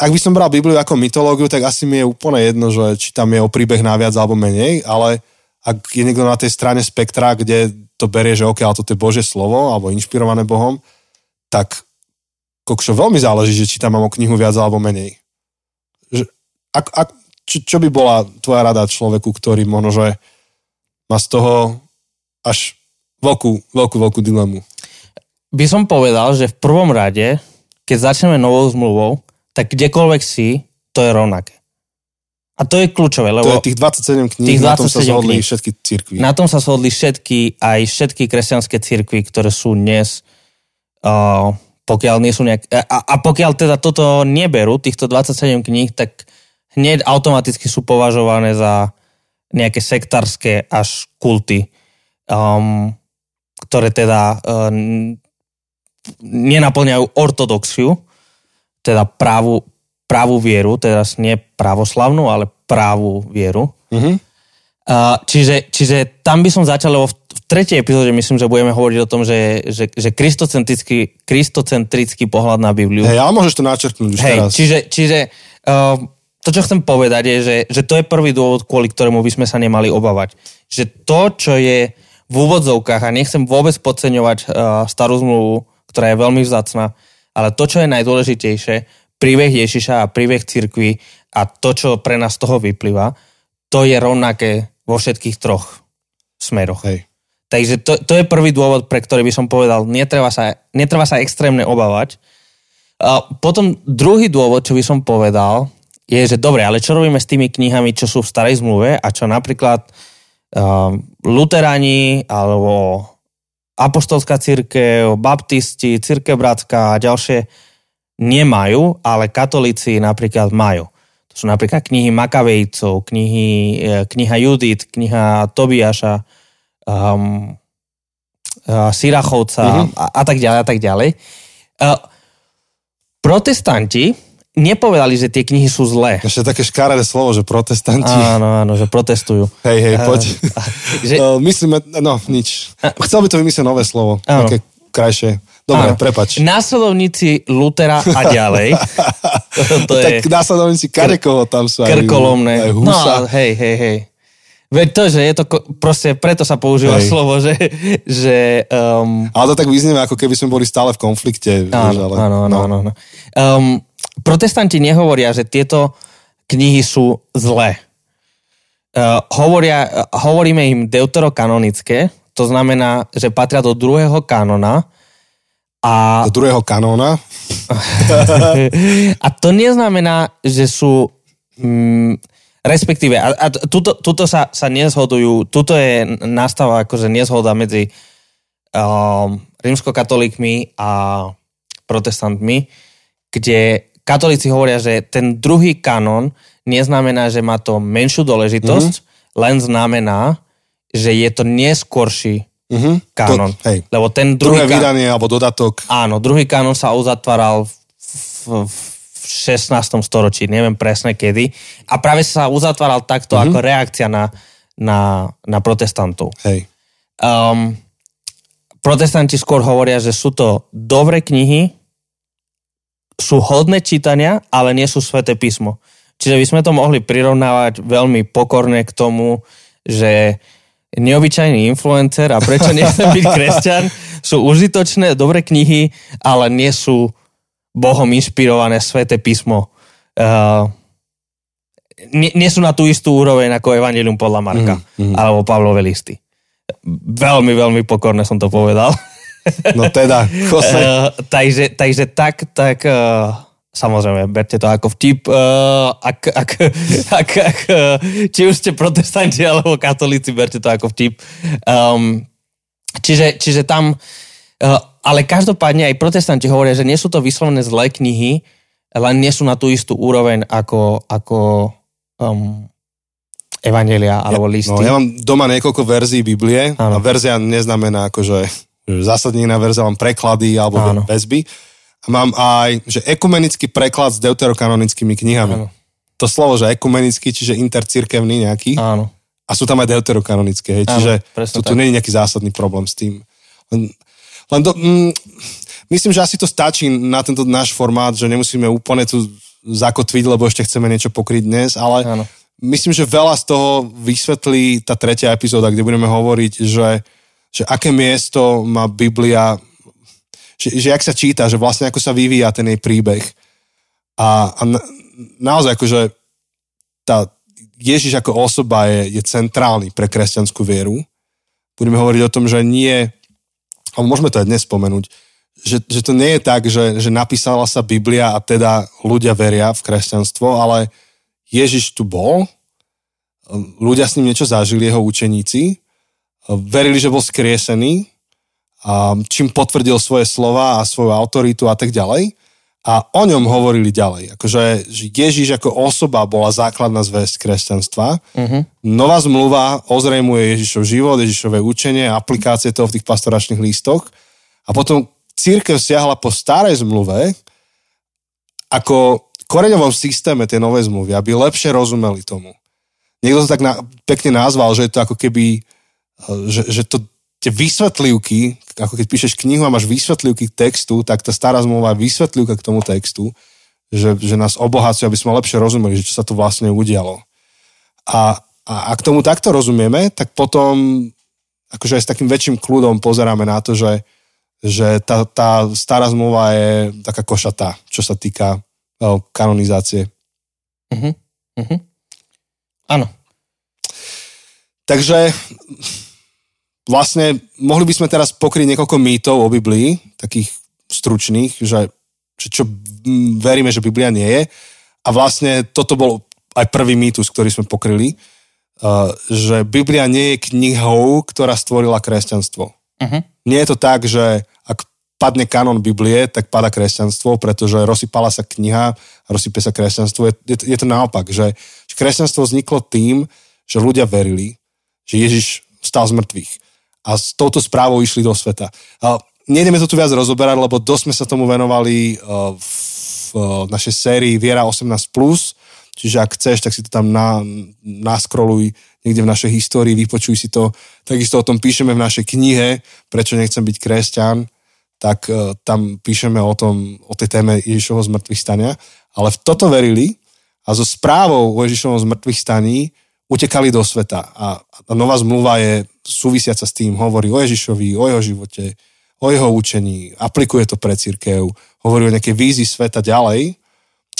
ak by som bral Bibliu ako mytológiu, tak asi mi je úplne jedno, že či tam je o príbeh naviac alebo menej, ale ak je niekto na tej strane spektra, kde to berie, že ok, ale toto je Božie slovo alebo inšpirované Bohom, tak kokšo veľmi záleží, že či tam mám o knihu viac alebo menej. Ak, ak, čo, čo by bola tvoja rada človeku, ktorý možno, že má z toho až veľkú, veľkú, veľkú dilemu? By som povedal, že v prvom rade, keď začneme novou zmluvou, tak kdekoľvek si, to je rovnaké. A to je kľúčové, lebo... To je tých 27 kníh, tých 27 na tom sa zhodli kníh. všetky církvy. Na tom sa zhodli všetky, aj všetky kresťanské církvy, ktoré sú dnes, uh, pokiaľ nie sú nejak... A, a pokiaľ teda toto neberú, týchto 27 kníh, tak hneď automaticky sú považované za nejaké sektárske až kulty, um, ktoré teda uh, nenaplňajú ortodoxiu, teda právu, právu vieru, teraz nie pravoslavnú, ale právu vieru. Mm-hmm. Uh, čiže, čiže tam by som začal, lebo v, v tretej epizóde myslím, že budeme hovoriť o tom, že, že, že kristocentrický, kristocentrický pohľad na Bibliu. Hej, ale môžeš to načrtnúť už Hej, teraz. čiže, čiže uh, to, čo chcem povedať, je, že, že to je prvý dôvod, kvôli ktorému by sme sa nemali obávať. Že to, čo je v úvodzovkách, a nechcem vôbec podceňovať uh, starú zmluvu, ktorá je veľmi vzácna, ale to, čo je najdôležitejšie, príbeh Ježiša a príbeh cirkvi a to, čo pre nás z toho vyplýva, to je rovnaké vo všetkých troch smeroch. Hej. Takže to, to je prvý dôvod, pre ktorý by som povedal, netreba sa, netreba sa extrémne obávať. A potom druhý dôvod, čo by som povedal, je, že dobre, ale čo robíme s tými knihami, čo sú v starej zmluve a čo napríklad uh, luteráni alebo apostolská církev, baptisti, církev bratská a ďalšie nemajú, ale katolíci napríklad majú. To sú napríklad knihy Makavejcov, knihy, eh, kniha Judit, kniha Tobiaša, um, uh, Sirachovca mm-hmm. a, a tak ďalej a tak ďalej. Uh, protestanti nepovedali, že tie knihy sú zlé. Ešte také škaredé slovo, že protestanti. Áno, áno, že protestujú. Hej, hej, poď. že- Uh, myslíme, no nič. Chcel by to vymyslieť nové slovo. Áno. Také krajšie. Dobre, Áno. prepač. Následovníci Lutera a ďalej. to je Tak následovníci kadekoho tam sú krkolomné. aj No, husa. hej, hej, hej. Veď to, že je to, proste preto sa používa Hej. slovo, že, že um, Ale to tak vyznieme, ako keby sme boli stále v konflikte. vieš, Áno, ale, áno, áno, no. áno. áno. Um, protestanti nehovoria, že tieto knihy sú zlé. Uh, hovoria, hovoríme im deuterokanonické, to znamená, že patria do druhého kanona a, Do druhého kanóna. a to neznamená, že sú mm, respektíve, a, a tuto, tuto sa, sa nezhodujú, tuto je nastava akože nezhoda medzi um, rímskokatolíkmi a protestantmi, kde katolíci hovoria, že ten druhý kanon neznamená, že má to menšiu dôležitosť, mm-hmm. len znamená, že je to neskorší Mhm. kanon. To, hej. Lebo ten Druhé druhý, ka- vydanie alebo dodatok. Áno, druhý kanon sa uzatváral v, v, v 16. storočí, neviem presne kedy. A práve sa uzatváral takto mm-hmm. ako reakcia na, na, na protestantov. Hej. Um, protestanti skôr hovoria, že sú to dobré knihy, sú hodné čítania, ale nie sú sveté písmo. Čiže by sme to mohli prirovnávať veľmi pokorne k tomu, že neobyčajný influencer a prečo nechcem byť kresťan, sú užitočné, dobré knihy, ale nie sú Bohom inšpirované sveté písmo. Uh, nie, nie sú na tú istú úroveň ako Evangelium podľa Marka mm, mm. alebo Pavlové listy. Veľmi, veľmi pokorne som to povedal. No teda. Uh, takže, takže tak, tak uh, samozrejme, berte to ako vtip, uh, ak, ak, ak, ak, uh, či už ste protestanti alebo katolíci, berte to ako vtip. Um, čiže, čiže tam, uh, ale každopádne aj protestanti hovoria, že nie sú to vyslovené zlé knihy, len nie sú na tú istú úroveň ako, ako um, evangelia alebo listy. No, ja mám doma niekoľko verzií Biblie Áno. a verzia neznamená akože že zásadnina verzia, mám preklady alebo Áno. väzby. A mám aj že ekumenický preklad s deuterokanonickými knihami. Áno. To slovo, že ekumenický, čiže intercirkevný nejaký. Áno. A sú tam aj deuterokanonické. Hej. Áno, Čiže presne tu, tu nie je nejaký zásadný problém s tým. Len, len do, mm, myslím, že asi to stačí na tento náš formát, že nemusíme úplne tu zakotviť, lebo ešte chceme niečo pokryť dnes, ale Áno. myslím, že veľa z toho vysvetlí tá tretia epizóda, kde budeme hovoriť, že, že aké miesto má Biblia, že, že jak sa číta, že vlastne ako sa vyvíja ten jej príbeh. A, a na, naozaj akože tá Ježiš ako osoba je, je centrálny pre kresťanskú vieru. Budeme hovoriť o tom, že nie, ale môžeme to aj dnes spomenúť, že, že to nie je tak, že, že napísala sa Biblia a teda ľudia veria v kresťanstvo, ale Ježiš tu bol, ľudia s ním niečo zažili, jeho učeníci, verili, že bol skriesený, a čím potvrdil svoje slova a svoju autoritu a tak ďalej. A o ňom hovorili ďalej. Akože že Ježiš ako osoba bola základná zväzť kresťanstva. Uh-huh. Nová zmluva ozrejmuje Ježišov život, Ježišové učenie, aplikácie toho v tých pastoračných lístoch. A potom církev siahla po starej zmluve ako koreňovom systéme tej novej zmluvy, aby lepšie rozumeli tomu. niekto to tak na, pekne nazval, že je to ako keby, že, že to tie vysvetlivky, ako keď píšeš knihu a máš vysvetlivky k textu, tak tá stará zmluva je vysvetlivka k tomu textu, že, že nás obohacuje, aby sme lepšie rozumeli, že čo sa to vlastne udialo. A, a ak tomu takto rozumieme, tak potom akože aj s takým väčším kľudom pozeráme na to, že, že tá, tá stará zmluva je taká košatá, čo sa týka o, kanonizácie. Uh-huh. Uh-huh. Áno. Takže vlastne mohli by sme teraz pokryť niekoľko mýtov o Biblii, takých stručných, že, že čo veríme, že Biblia nie je. A vlastne toto bol aj prvý mýtus, ktorý sme pokryli, uh, že Biblia nie je knihou, ktorá stvorila kresťanstvo. Uh-huh. Nie je to tak, že ak padne kanon Biblie, tak pada kresťanstvo, pretože rozsypala sa kniha a rozsype sa kresťanstvo. Je, je, je to naopak, že, kresťanstvo vzniklo tým, že ľudia verili, že Ježiš stal z mŕtvych a s touto správou išli do sveta. Nejdeme to tu viac rozoberať, lebo dosť sme sa tomu venovali v našej sérii Viera 18+, čiže ak chceš, tak si to tam na, naskroluj niekde v našej histórii, vypočuj si to. Takisto o tom píšeme v našej knihe Prečo nechcem byť kresťan, tak tam píšeme o tom, o tej téme Ježišovho zmrtvých stania. Ale v toto verili a so správou o Ježišovom zmrtvých staní utekali do sveta. A, a nová zmluva je súvisiaca s tým, hovorí o Ježišovi, o jeho živote, o jeho učení, aplikuje to pre církev, hovorí o nejakej vízi sveta ďalej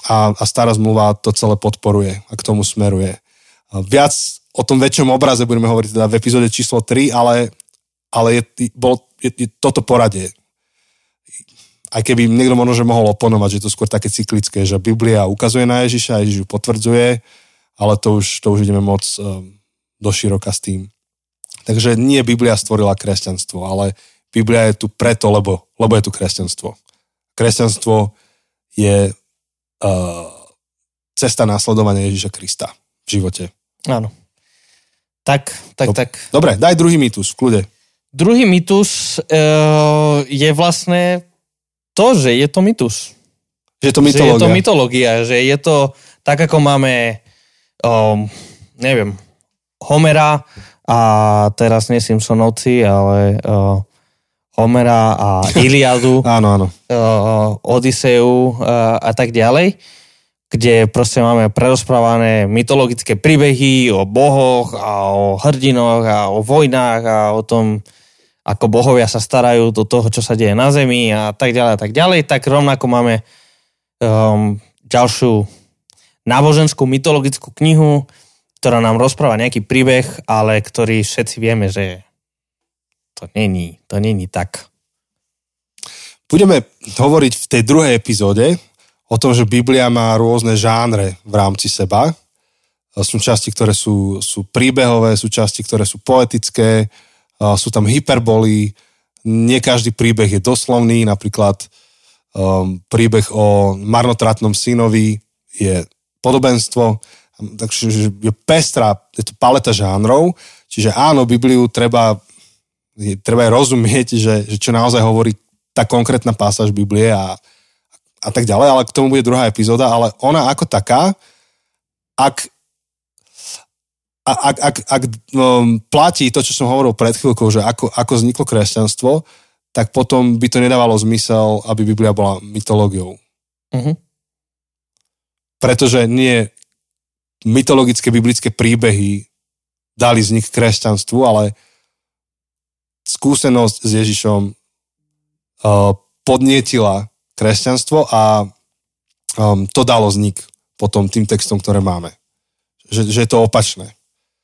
a, a stará zmluva to celé podporuje a k tomu smeruje. A viac o tom väčšom obraze budeme hovoriť teda v epizóde číslo 3, ale, ale je, bol, je, je toto poradie. Aj keby niekto možno že mohol oponovať, že to skôr také cyklické, že Biblia ukazuje na Ježiša, Ježiš ju potvrdzuje, ale to už, to už ideme moc um, do široka s tým. Takže nie Biblia stvorila kresťanstvo, ale Biblia je tu preto, lebo, lebo je tu kresťanstvo. Kresťanstvo je uh, cesta následovania Ježiša Krista v živote. Áno. Tak, tak, Dob- tak. Dobre, daj druhý mýtus, v kľude. Druhý mýtus uh, je vlastne to, že je to mýtus. Že je to Že mytológia. je to mytológia, že je to tak, ako máme um, neviem, Homera a teraz nie Simpsonovci, ale uh, Homera a Iliadu, Áno, áno. uh, Odiseu uh, a tak ďalej, kde proste máme prerozprávané mytologické príbehy o bohoch a o hrdinoch a o vojnách a o tom, ako bohovia sa starajú do toho, čo sa deje na Zemi a tak ďalej a tak ďalej, tak rovnako máme um, ďalšiu náboženskú mytologickú knihu, ktorá nám rozpráva nejaký príbeh, ale ktorý všetci vieme, že to není, to není tak. Budeme hovoriť v tej druhej epizóde o tom, že Biblia má rôzne žánre v rámci seba. Sú časti, ktoré sú, sú príbehové, sú časti, ktoré sú poetické, sú tam hyperboly, nie každý príbeh je doslovný, napríklad um, príbeh o marnotratnom synovi je podobenstvo, takže je pestrá, je to paleta žánrov, čiže áno, Bibliu treba, treba aj rozumieť, že, že čo naozaj hovorí tá konkrétna pásaž Biblie a, a tak ďalej, ale k tomu bude druhá epizóda, ale ona ako taká, ak ak, ak, ak um, platí to, čo som hovoril pred chvíľkou, že ako, ako vzniklo kresťanstvo, tak potom by to nedávalo zmysel, aby Biblia bola mytológiou. Uh-huh. Pretože nie mytologické biblické príbehy dali vznik kresťanstvu, ale skúsenosť s Ježišom uh, podnietila kresťanstvo a um, to dalo vznik potom tým textom, ktoré máme. Že, že je to opačné.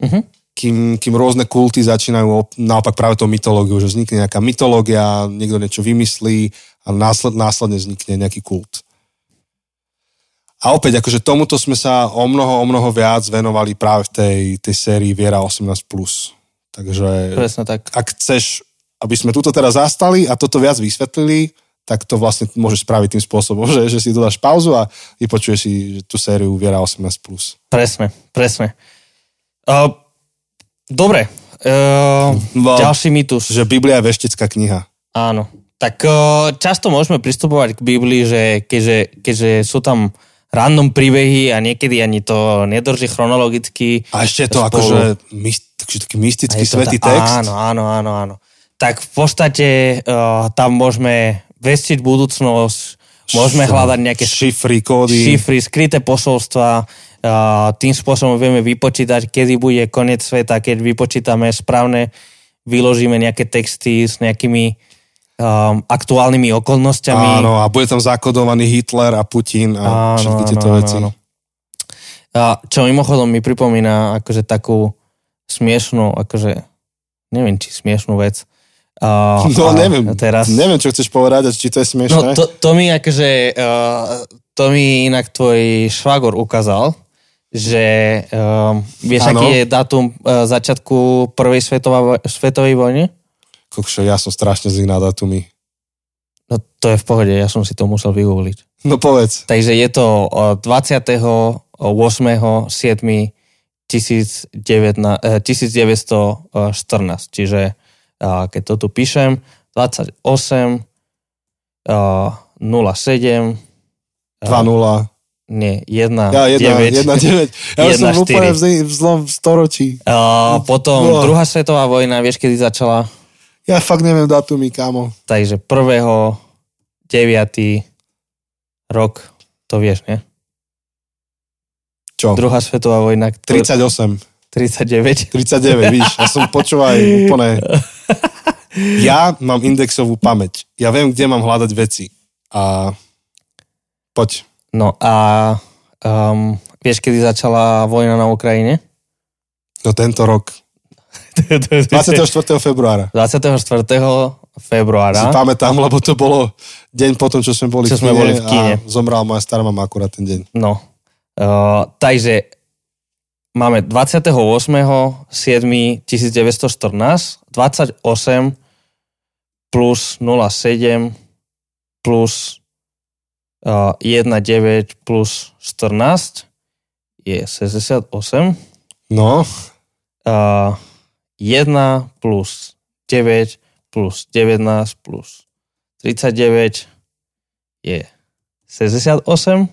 Uh-huh. Kým, kým rôzne kulty začínajú op- naopak práve tou mytológiou, že vznikne nejaká mytológia, niekto niečo vymyslí a následne, následne vznikne nejaký kult. A opäť, akože tomuto sme sa o mnoho, o mnoho viac venovali práve v tej, tej sérii Viera 18+. Takže Presne tak. ak chceš, aby sme túto teraz zastali a toto viac vysvetlili, tak to vlastne môžeš spraviť tým spôsobom, že, že si dodáš pauzu a vypočuješ si tú sériu Viera 18+. Presne, presne. Uh, dobre. Uh, No. ďalší mýtus. Že Biblia je veštecká kniha. Áno. Tak uh, často môžeme pristupovať k Biblii, že keďže, keďže sú tam random príbehy a niekedy ani to nedrží chronologicky. A ešte to Spolu. akože myst, taký mystický svetý tá- text. Áno, áno, áno, áno. Tak v podstate uh, tam môžeme vestiť budúcnosť, môžeme hľadať nejaké šifry, kódy. šifry, skryté posolstva, uh, tým spôsobom vieme vypočítať, kedy bude koniec sveta, keď vypočítame správne, vyložíme nejaké texty s nejakými um, aktuálnymi okolnostiami. Áno, a bude tam zakodovaný Hitler a Putin a všetky tieto veci. A čo mimochodom mi pripomína akože takú smiešnú, akože neviem, či smiešnú vec. A, No neviem, Teraz, neviem, čo chceš povedať, či to je No smiešné. to, to mi akože, uh, to mi inak tvoj švagor ukázal, že um, vieš, Áno. aký je dátum uh, začiatku prvej svetová, svetovej vojny? Kokšo, ja som strašne zlý na datumy. No to je v pohode, ja som si to musel vygoogliť. No povedz. Takže je to uh, 28.7.1914, eh, 1914, čiže uh, keď to tu píšem, 28 uh, 07 2-0. Nie, 1, Ja, 9. 1-9. Ja už som 1-4. úplne v zlom storočí. Uh, potom No. druhá svetová vojna, vieš, kedy začala? Ja fakt neviem datumy, kámo. Takže 1. 9. rok, to vieš, nie? Čo? Druhá svetová vojna. ktorá- 38. 39. 39, víš, ja som počúvaj úplne... Ja mám indexovú pamäť. Ja viem, kde mám hľadať veci. A poď. No a um, vieš, kedy začala vojna na Ukrajine? No tento rok. 24. februára. 24. Si februára. pamätám, lebo to bolo deň potom, čo sme boli, Čo v, sme kine boli v kine. a zomrela moja stará mama akurát ten deň. No. Uh, takže máme 28. 7. 1914, 28 plus 07 plus uh, 1,9 plus 14 je 68. No, Uh, 1 plus 9 plus 19 plus 39 je 68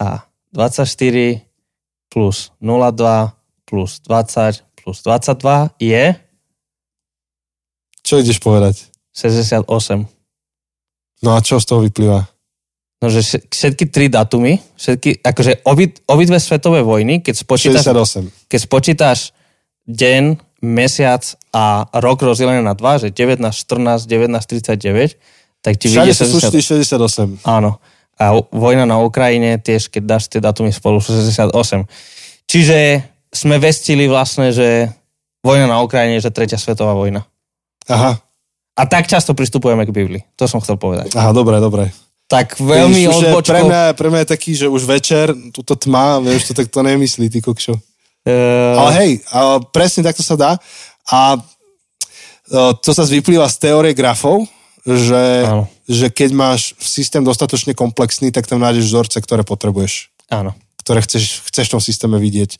a 24 plus 02 plus 20 plus 22 je čo ideš povedať? 68. No a čo z toho vyplýva? No, že vš- všetky tri datumy, všetky, akože obi, obidve svetové vojny, keď spočítaš, 68. keď spočítaš deň, mesiac a rok rozdelené na dva, že 19, 14, 19, 39, tak ti vyjde sú 60. súčty 68. Áno. A vojna na Ukrajine tiež, keď dáš tie datumy spolu, sú 68. Čiže sme vestili vlastne, že vojna na Ukrajine je že tretia svetová vojna. Aha, A tak často pristupujeme k Biblii. To som chcel povedať. aha, dobre, dobre. Tak veľmi je odbočkou... pre, mňa, pre mňa je taký, že už večer, túto tma, vieš, to tak to nemyslí, ty kokšo. Uh, Ale hej, a presne takto sa dá. A e, to sa vyplýva z teórie grafov, že, Áno. že keď máš systém dostatočne komplexný, tak tam nájdeš vzorce, ktoré potrebuješ, áno. ktoré chceš, chceš v tom systéme vidieť.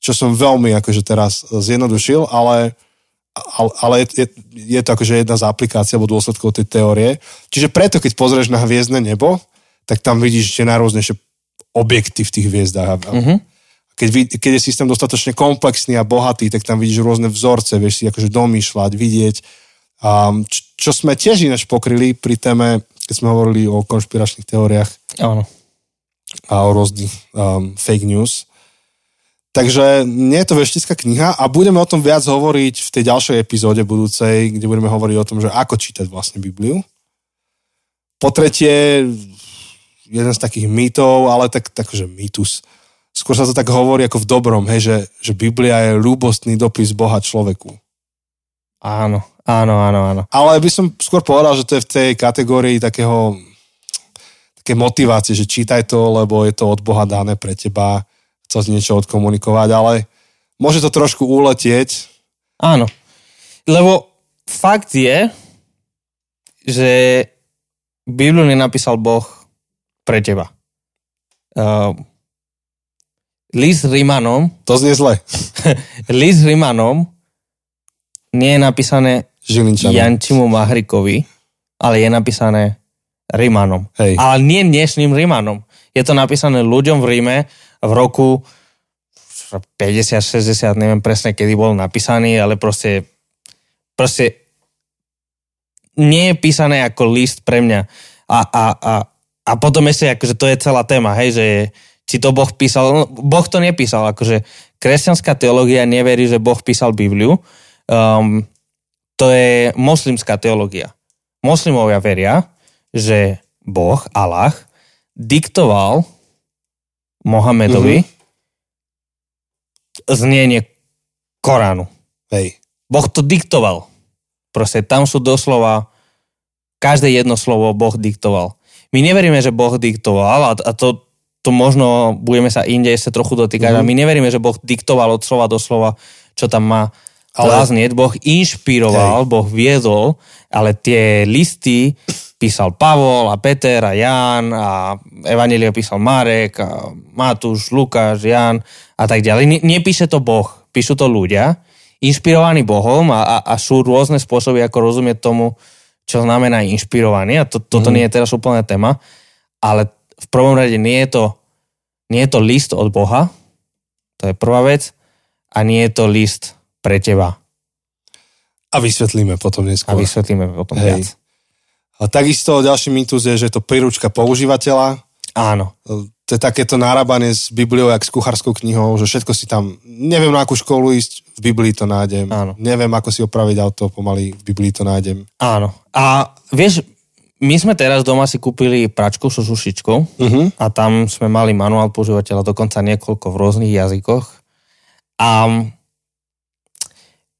Čo som veľmi akože teraz zjednodušil, ale, ale, ale je, je, je to akože jedna z aplikácií alebo dôsledkov tej teórie. Čiže preto, keď pozrieš na hviezdne nebo, tak tam vidíš tie najrôznejšie objekty v tých hviezdách. Mhm. Keď, vid- keď je systém dostatočne komplexný a bohatý, tak tam vidíš rôzne vzorce, vieš si akože domýšľať, vidieť. A čo, čo sme tiež ináč pokryli pri téme, keď sme hovorili o konšpiračných teóriách Áno. a o rôznych um, fake news. Takže nie je to veštická kniha a budeme o tom viac hovoriť v tej ďalšej epizóde budúcej, kde budeme hovoriť o tom, že ako čítať vlastne Bibliu. Po tretie, jeden z takých mýtov, ale tak, takže mýtus. Skôr sa to tak hovorí ako v dobrom, hej, že, že Biblia je ľúbostný dopis Boha človeku. Áno, áno, áno, áno. Ale by som skôr povedal, že to je v tej kategórii takého také motivácie, že čítaj to, lebo je to od Boha dané pre teba, chcel si niečo odkomunikovať, ale môže to trošku uletieť. Áno. Lebo fakt je, že Bibliu nenapísal Boh pre teba. Uh, list Rímanom, To znie zle. list Rímanom nie je napísané Žilinčanom. Jančimu Mahrikovi, ale je napísané Rímanom. Hej. Ale nie dnešným Rímanom. Je to napísané ľuďom v Ríme v roku 50, 60, neviem presne, kedy bol napísaný, ale proste, proste nie je písané ako list pre mňa. A, a, a, a potom ešte, akože to je celá téma, hej, že či to Boh písal, no, Boh to nepísal, akože kresťanská teológia neverí, že Boh písal Bibliu, um, to je moslimská teológia. Moslimovia veria, že Boh, Allah, diktoval Mohamedovi mm-hmm znenie Koránu. Hej. Boh to diktoval. Proste tam sú doslova, každé jedno slovo Boh diktoval. My neveríme, že Boh diktoval a to, to možno budeme sa inde ešte trochu dotýkať, mm. a my neveríme, že Boh diktoval od slova do slova, čo tam má ale... znieť. Boh inšpiroval, Hej. Boh viedol, ale tie listy písal Pavol a Peter a Ján a Evangelia písal Marek a Matúš, Lukáš, Ján a tak ďalej. Nepíše to Boh, píšu to ľudia, inšpirovaní Bohom a, a, a sú rôzne spôsoby, ako rozumieť tomu, čo znamená inšpirovaný a to, toto mm. nie je teraz úplná téma, ale v prvom rade nie je to, nie je to list od Boha, to je prvá vec, a nie je to list pre teba. A vysvetlíme potom neskôr. A vysvetlíme potom Hej. viac. A takisto ďalší mýtus je, že je to príručka používateľa. Áno to je takéto nárábanie s Bibliou, jak s kuchárskou knihou, že všetko si tam, neviem na akú školu ísť, v Biblii to nájdem. Áno. Neviem, ako si opraviť auto, pomaly v Biblii to nájdem. Áno. A vieš, my sme teraz doma si kúpili pračku so sušičkou uh-huh. a tam sme mali manuál používateľa, dokonca niekoľko v rôznych jazykoch. A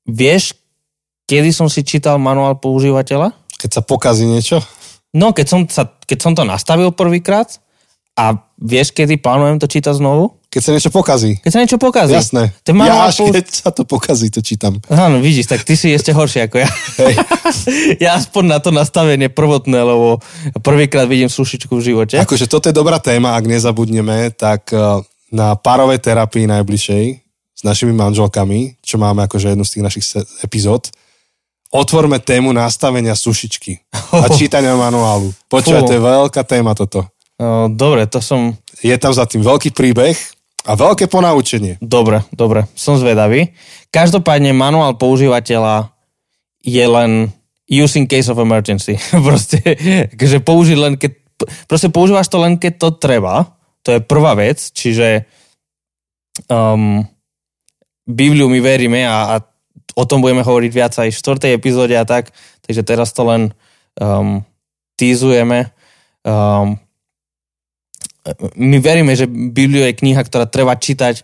vieš, kedy som si čítal manuál používateľa? Keď sa pokazí niečo? No, keď som, sa, keď som to nastavil prvýkrát, a vieš, kedy plánujem to čítať znovu? Keď sa niečo pokazí. Keď sa niečo pokazí. Jasné. To ja až keď sa to pokazí, to čítam. Áno, vidíš, tak ty si ešte horší ako ja. Hej. ja aspoň na to nastavenie prvotné, lebo prvýkrát vidím sušičku v živote. Akože toto je dobrá téma, ak nezabudneme, tak e, na párovej terapii najbližšej s našimi manželkami, čo máme akože jednu z tých našich epizód, otvorme tému nastavenia sušičky a čítania manuálu. Počúvaj, to je veľká téma toto. No, dobre, to som... Je tam za tým veľký príbeh a veľké ponaučenie. Dobre, dobre, som zvedavý. Každopádne manuál používateľa je len use in case of emergency. proste, že použiť len keď... Proste používaš to len keď to treba. To je prvá vec, čiže um, Bibliu my veríme a, a o tom budeme hovoriť viac aj v 4. epizóde a tak, takže teraz to len um, týzujeme. Um, my veríme, že Bibliu je kniha, ktorá treba čítať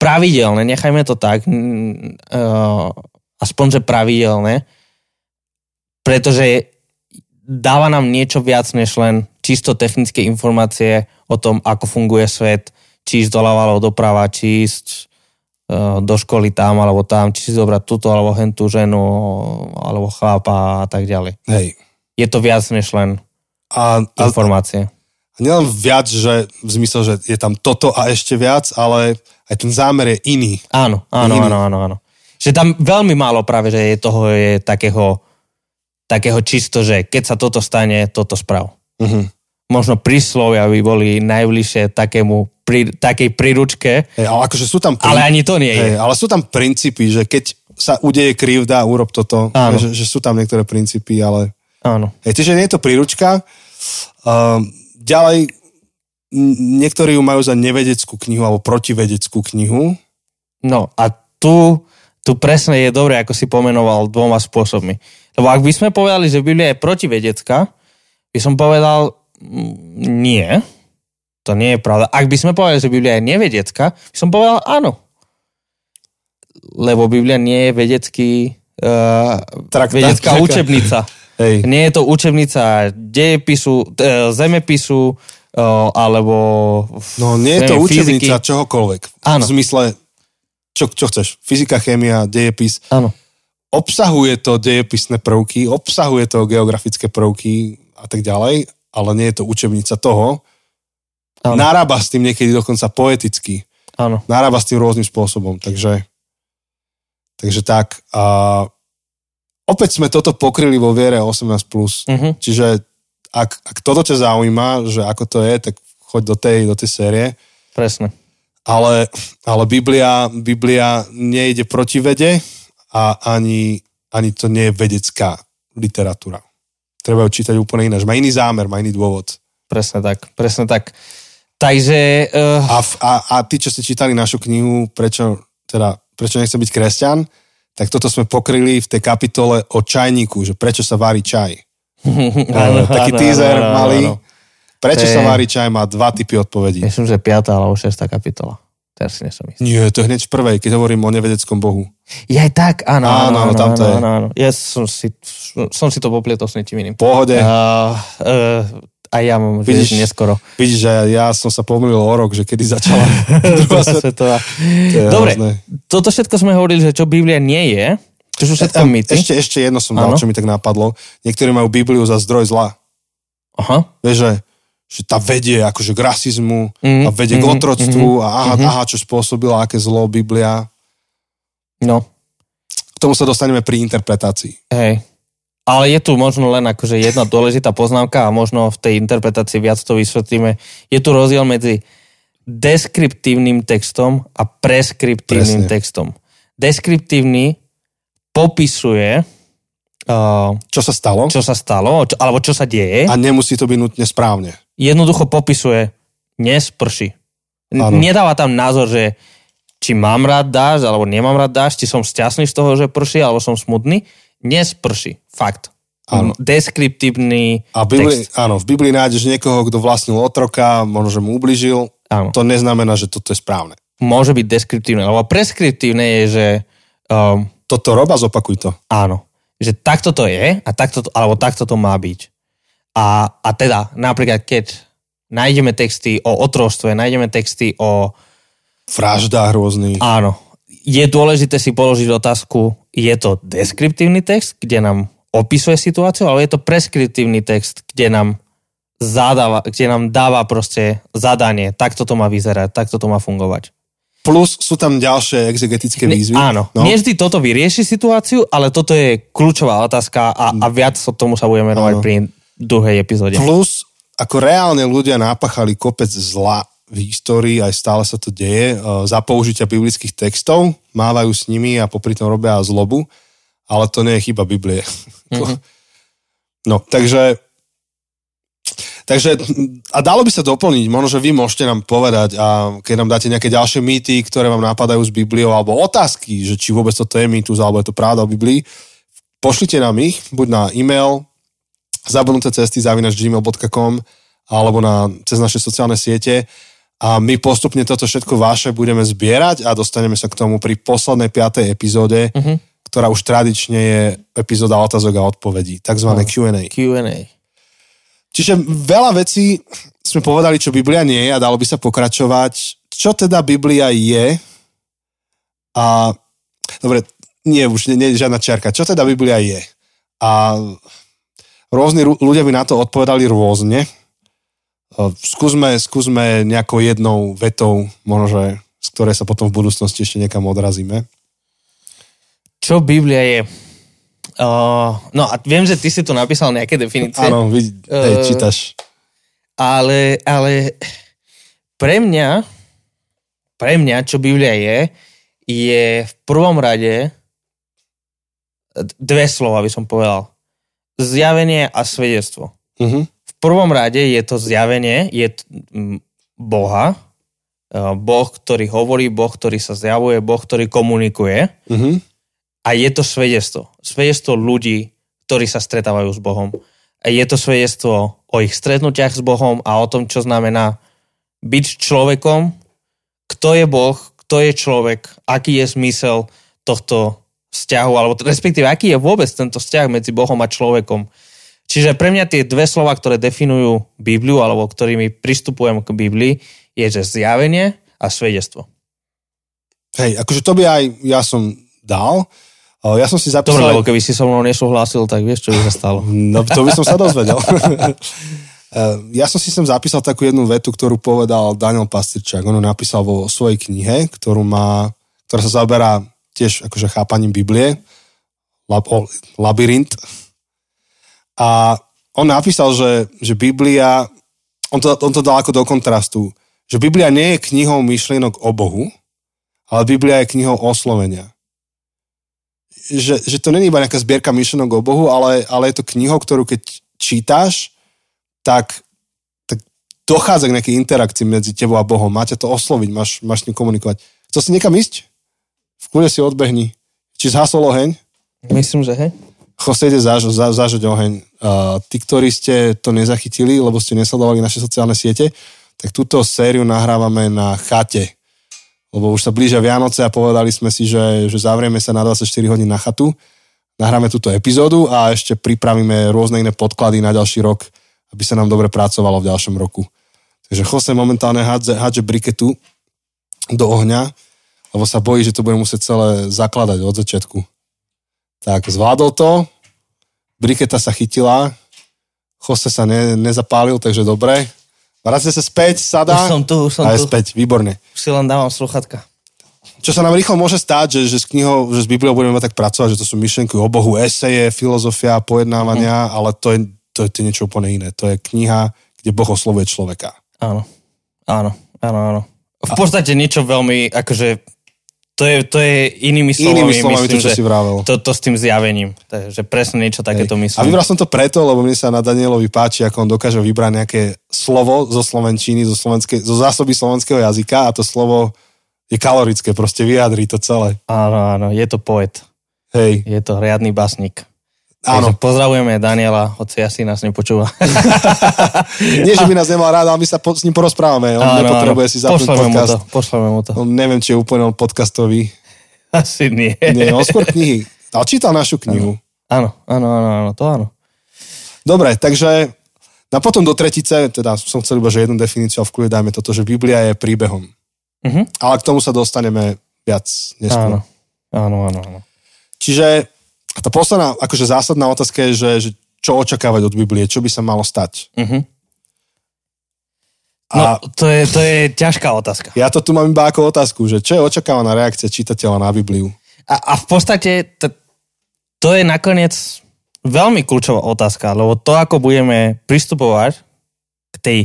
pravidelne, nechajme to tak, aspoň, že pravidelne, pretože dáva nám niečo viac, než len čisto technické informácie o tom, ako funguje svet, či ísť doľava alebo doprava, či ísť do školy tam alebo tam, či si zobrať túto alebo hentú ženu alebo chlapa a tak ďalej. Hej. Je to viac než len a, informácie nielen viac, že v zmysle, že je tam toto a ešte viac, ale aj ten zámer je iný. Áno, áno, iný. áno, áno, áno. Že tam veľmi málo práve, že je toho je takého, takého čisto, že keď sa toto stane, toto sprav. Uh-huh. Možno príslovia by boli najbližšie takému, pri, takej príručke. Hey, ale akože sú tam... Prin... Ale ani to nie je. Hey, ale sú tam princípy, že keď sa udeje krivda, urob toto. Áno. Že, že sú tam niektoré princípy, ale... Áno. Hej, čiže nie je to príručka. Um, Ďalej, niektorí ju majú za nevedeckú knihu alebo protivedeckú knihu. No a tu, tu presne je dobre, ako si pomenoval dvoma spôsobmi. Lebo ak by sme povedali, že Biblia je protivedecká, by som povedal nie. To nie je pravda. Ak by sme povedali, že Biblia je nevedecká, by som povedal áno. Lebo Biblia nie je vedecký, uh, Traktat, vedecká traka. učebnica. Hej. Nie je to učebnica dejepisu, e, zemepisu, e, alebo... No nie je to učebnica fyziky. čohokoľvek. Áno. V zmysle, čo, čo chceš, fyzika, chémia, dejepis. Áno. Obsahuje to dejepisné prvky, obsahuje to geografické prvky a tak ďalej, ale nie je to učebnica toho. Áno. Narába s tým niekedy dokonca poeticky. Áno. Narába s tým rôznym spôsobom, takže takže tak. A opäť sme toto pokryli vo viere 18+. Uh-huh. Mhm. Čiže ak, ak toto ťa zaujíma, že ako to je, tak choď do tej, do tej série. Presne. Ale, ale Biblia, Biblia nejde proti vede a ani, ani to nie je vedecká literatúra. Treba ju čítať úplne ináč. Má iný zámer, má iný dôvod. Presne tak, presne tak. Takže... Uh... A, a, a tí, čo ste čítali našu knihu, prečo, teda, prečo nechce byť kresťan, tak toto sme pokryli v tej kapitole o čajníku, že prečo sa varí čaj. Áno, Taký áno, teaser áno, malý. áno. Prečo To sa je- varí čaj má dva typy odpovedí. Myslím, že 5. alebo 6. kapitola. Teraz si nesom istý. Nie, to je hneď v prvej, keď hovorím o nevedeckom bohu. Je aj tak, áno, Áno, áno, áno, tam to áno, je. áno, áno. Ja som si, som si to poplietol s niečím iným. Pohode. Uh, uh, a ja mám, Vidíš- neskoro. Vidíš, že ja som sa pomýlil o rok, že kedy začala druhá svet. svetová. To je Dobre, hrozné. toto všetko sme hovorili, že čo Biblia nie je, čo sú všetko mýty. Ešte, ešte jedno som dal, čo mi tak napadlo. Niektorí majú Bibliu za zdroj zla. Aha, Vieš, že, že tá vedie akože k rasizmu Mhm, a vedie k mhm, otroctvu a aha, mhm. aha, čo spôsobila, aké zlo Biblia. no, K tomu sa dostaneme pri interpretácii. hej. Ale je tu možno len akože jedna dôležitá poznámka a možno v tej interpretácii viac to vysvetlíme. Je tu rozdiel medzi deskriptívnym textom a preskriptívnym Presne. textom. Deskriptívny popisuje, uh, Čo sa stalo? čo sa stalo, čo, alebo čo sa deje. A nemusí to byť nutne správne. jednoducho popisuje, nesprší. N-. Nedáva tam názor, že či mám rád dážď, alebo nemám rád dážď, či som šťastný z toho, že prší, alebo som smutný. Nesprší. Fakt. Áno. Deskriptívny A v Biblii, text. áno, v Biblii nájdeš niekoho, kto vlastnil otroka, možno, že mu ubližil. Áno. To neznamená, že toto je správne. Môže byť deskriptívne, alebo preskriptívne je, že um, Toto roba, zopakuj to. áno, že takto to je, a takto to, alebo takto to má byť. A, a teda, napríklad, keď nájdeme texty o otroštve, nájdeme texty o Vraždách rôznych. Áno. Je dôležité si položiť otázku, je to deskriptívny text, kde nám opisuje situáciu, alebo je to preskriptívny text, kde nám zadáva, kde nám dáva proste zadanie, takto to má vyzerať, takto to má fungovať. Plus sú tam ďalšie exegetické Ne- výzvy. Áno, No. nie vždy toto vyrieši situáciu, ale toto je kľúčová otázka a, a viac o tomu sa budeme venovať pri druhej epizóde. Plus, ako reálne ľudia napachali kopec zla v histórii, aj stále sa to deje, e, za použitia biblických textov, mávajú s nimi a popri tom robia zlobu, ale to nie je chyba Biblie. Mhm. No, takže Takže, a dalo by sa doplniť, možno, že vy môžete nám povedať, a keď nám dáte nejaké ďalšie mýty, ktoré vám napadajú s Bibliou, alebo otázky, že či vôbec toto je mýtus, alebo je to pravda o Biblii, pošlite nám ich, buď na e-mail zabudnuté cesty zavinač gmail.com alebo na, cez naše sociálne siete a my postupne toto všetko vaše budeme zbierať a dostaneme sa k tomu pri poslednej piatej epizóde, Mhm. ktorá už tradične je epizóda otázok a odpovedí, takzvané Q&A. Q&A. Čiže veľa vecí sme povedali, čo Biblia nie je a dalo by sa pokračovať. Čo teda Biblia je? A dobre, nie, už nie, nie žiadna čiarka. Čo teda Biblia je? A rôzni ľudia by na to odpovedali rôzne. Skúsme, skúsme nejakou jednou vetou, možno, že z ktorej sa potom v budúcnosti ešte niekam odrazíme. Čo Biblia je? Uh, no a viem, že ty si tu napísal nejaké definície. Áno, vy, hej, čítaš. Ale, ale pre mňa, pre mňa, čo Biblia je, je v prvom rade dve slova, by som povedal. Zjavenie a svedectvo. Uh-huh. Prvom rade je to zjavenie, je Boha, eh, Boh, ktorý hovorí, Boh, ktorý sa zjavuje, Boh, ktorý komunikuje Uh-huh. a je to svedectvo. Svedectvo ľudí, ktorí sa stretávajú s Bohom. A je to svedectvo o ich stretnutiach s Bohom a o tom, čo znamená byť človekom, kto je Boh, kto je človek, aký je zmysel tohto vzťahu, alebo respektíve aký je vôbec tento vzťah medzi Bohom a človekom. Čiže pre mňa tie dve slova, ktoré definujú Bibliu, alebo ktorými pristupujem k Biblii, je, že zjavenie a svedectvo. Hej, akože to by aj ja som dal. Ja som si Dobre, zapísal... lebo keby si so mnou nesúhlasil, tak vieš, čo by sa stalo. No, to by som sa dozvedel. Eh, ja som si sem zapísal takú jednu vetu, ktorú povedal Daniel Pastrčák. On ju napísal vo svojej knihe, ktorú má, ktorá sa zaoberá tiež akože chápaním Biblie. Lab, o, labyrint. A on napísal, že, že Biblia on to, on to dal ako do kontrastu, že Biblia nie je knihou myšlienok o Bohu, ale Biblia je knihou oslovenia. Že, že to není iba nejaká zbierka myšlienok o Bohu, ale, ale je to knihou, ktorú keď čítáš, tak, tak dochádza k nejakej interakcii medzi tebou a Bohom. Máte to osloviť, máš, máš s ním komunikovať. Chcel si niekam ísť? V kľude si odbehni. Či zhasol oheň? Myslím, že hej. Jose ide zaž, za, zažať oheň. Uh, tí, ktorí ste to nezachytili, lebo ste nesledovali naše sociálne siete, tak túto sériu nahrávame na chate. Lebo už sa blížia Vianoce a povedali sme si, že, že zavrieme sa na 24 hodín na chatu. Nahráme túto epizódu a ešte pripravíme rôzne iné podklady na ďalší rok, aby sa nám dobre pracovalo v ďalšom roku. Takže Jose momentálne hádže, hádže briketu do ohňa, lebo sa bojí, že to bude musieť celé zakladať od začiatku. Tak zvládol to, briketa sa chytila, Jose sa ne, nezapálil, takže dobre. Vracia sa späť, sadá. Už som tu, už som a je tu. späť, výborne. Už si len dávam sluchatka. Čo sa nám rýchlo môže stať, že, že s knihou, že s Bibliou budeme tak pracovať, že to sú myšlienky o Bohu, eseje, filozofia, pojednávania, Mhm. ale to je, to, je, to je niečo úplne iné. To je kniha, kde Boh oslovuje človeka. Áno, áno, áno, áno. V podstate niečo veľmi, akože, to je, to je inými slovami, Inými slovami myslím, to, čo že si vravel. to, to s tým zjavením. Takže presne niečo takéto Hej. myslím. A vybral som to preto, lebo mne sa na Danielovi páči, ako on dokáže vybrať nejaké slovo zo slovenčiny, zo, slovenskej, zo zásoby slovenského jazyka a to slovo je kalorické, proste vyjadrí to celé. Áno, áno, je to poet. Hej, Je to riadny basník. Áno. Takže pozdravujeme Daniela, hoci asi nás nepočúva. Nie, že by nás nemal rád, ale my sa po, s ním porozprávame. On Áno, nepotrebuje áno. si zapnúť pošleme mu podcast. to, pošleme mu to. On neviem, či je úplne on podcastový. Asi nie. Nie, on skôr knihy. Ale čítal našu knihu. Áno, áno, áno, áno, to áno. Dobre, takže a potom do tretice, teda som chcel iba, že jednu definíciu a v kľude dajme toto, že Biblia je príbehom. Mhm. Ale k tomu sa dostaneme viac neskôr. Áno, áno, áno, áno. Čiže a tá posledná, akože zásadná otázka je, že, že čo očakávať od Biblie, čo by sa malo stať. Mhm. A No, to je, to je ťažká otázka. ja to tu mám iba ako otázku, že čo je očakávaná reakcia čitateľa na Bibliu? A, a v podstate t- to je nakoniec veľmi kľúčová otázka, lebo to, ako budeme pristupovať k tej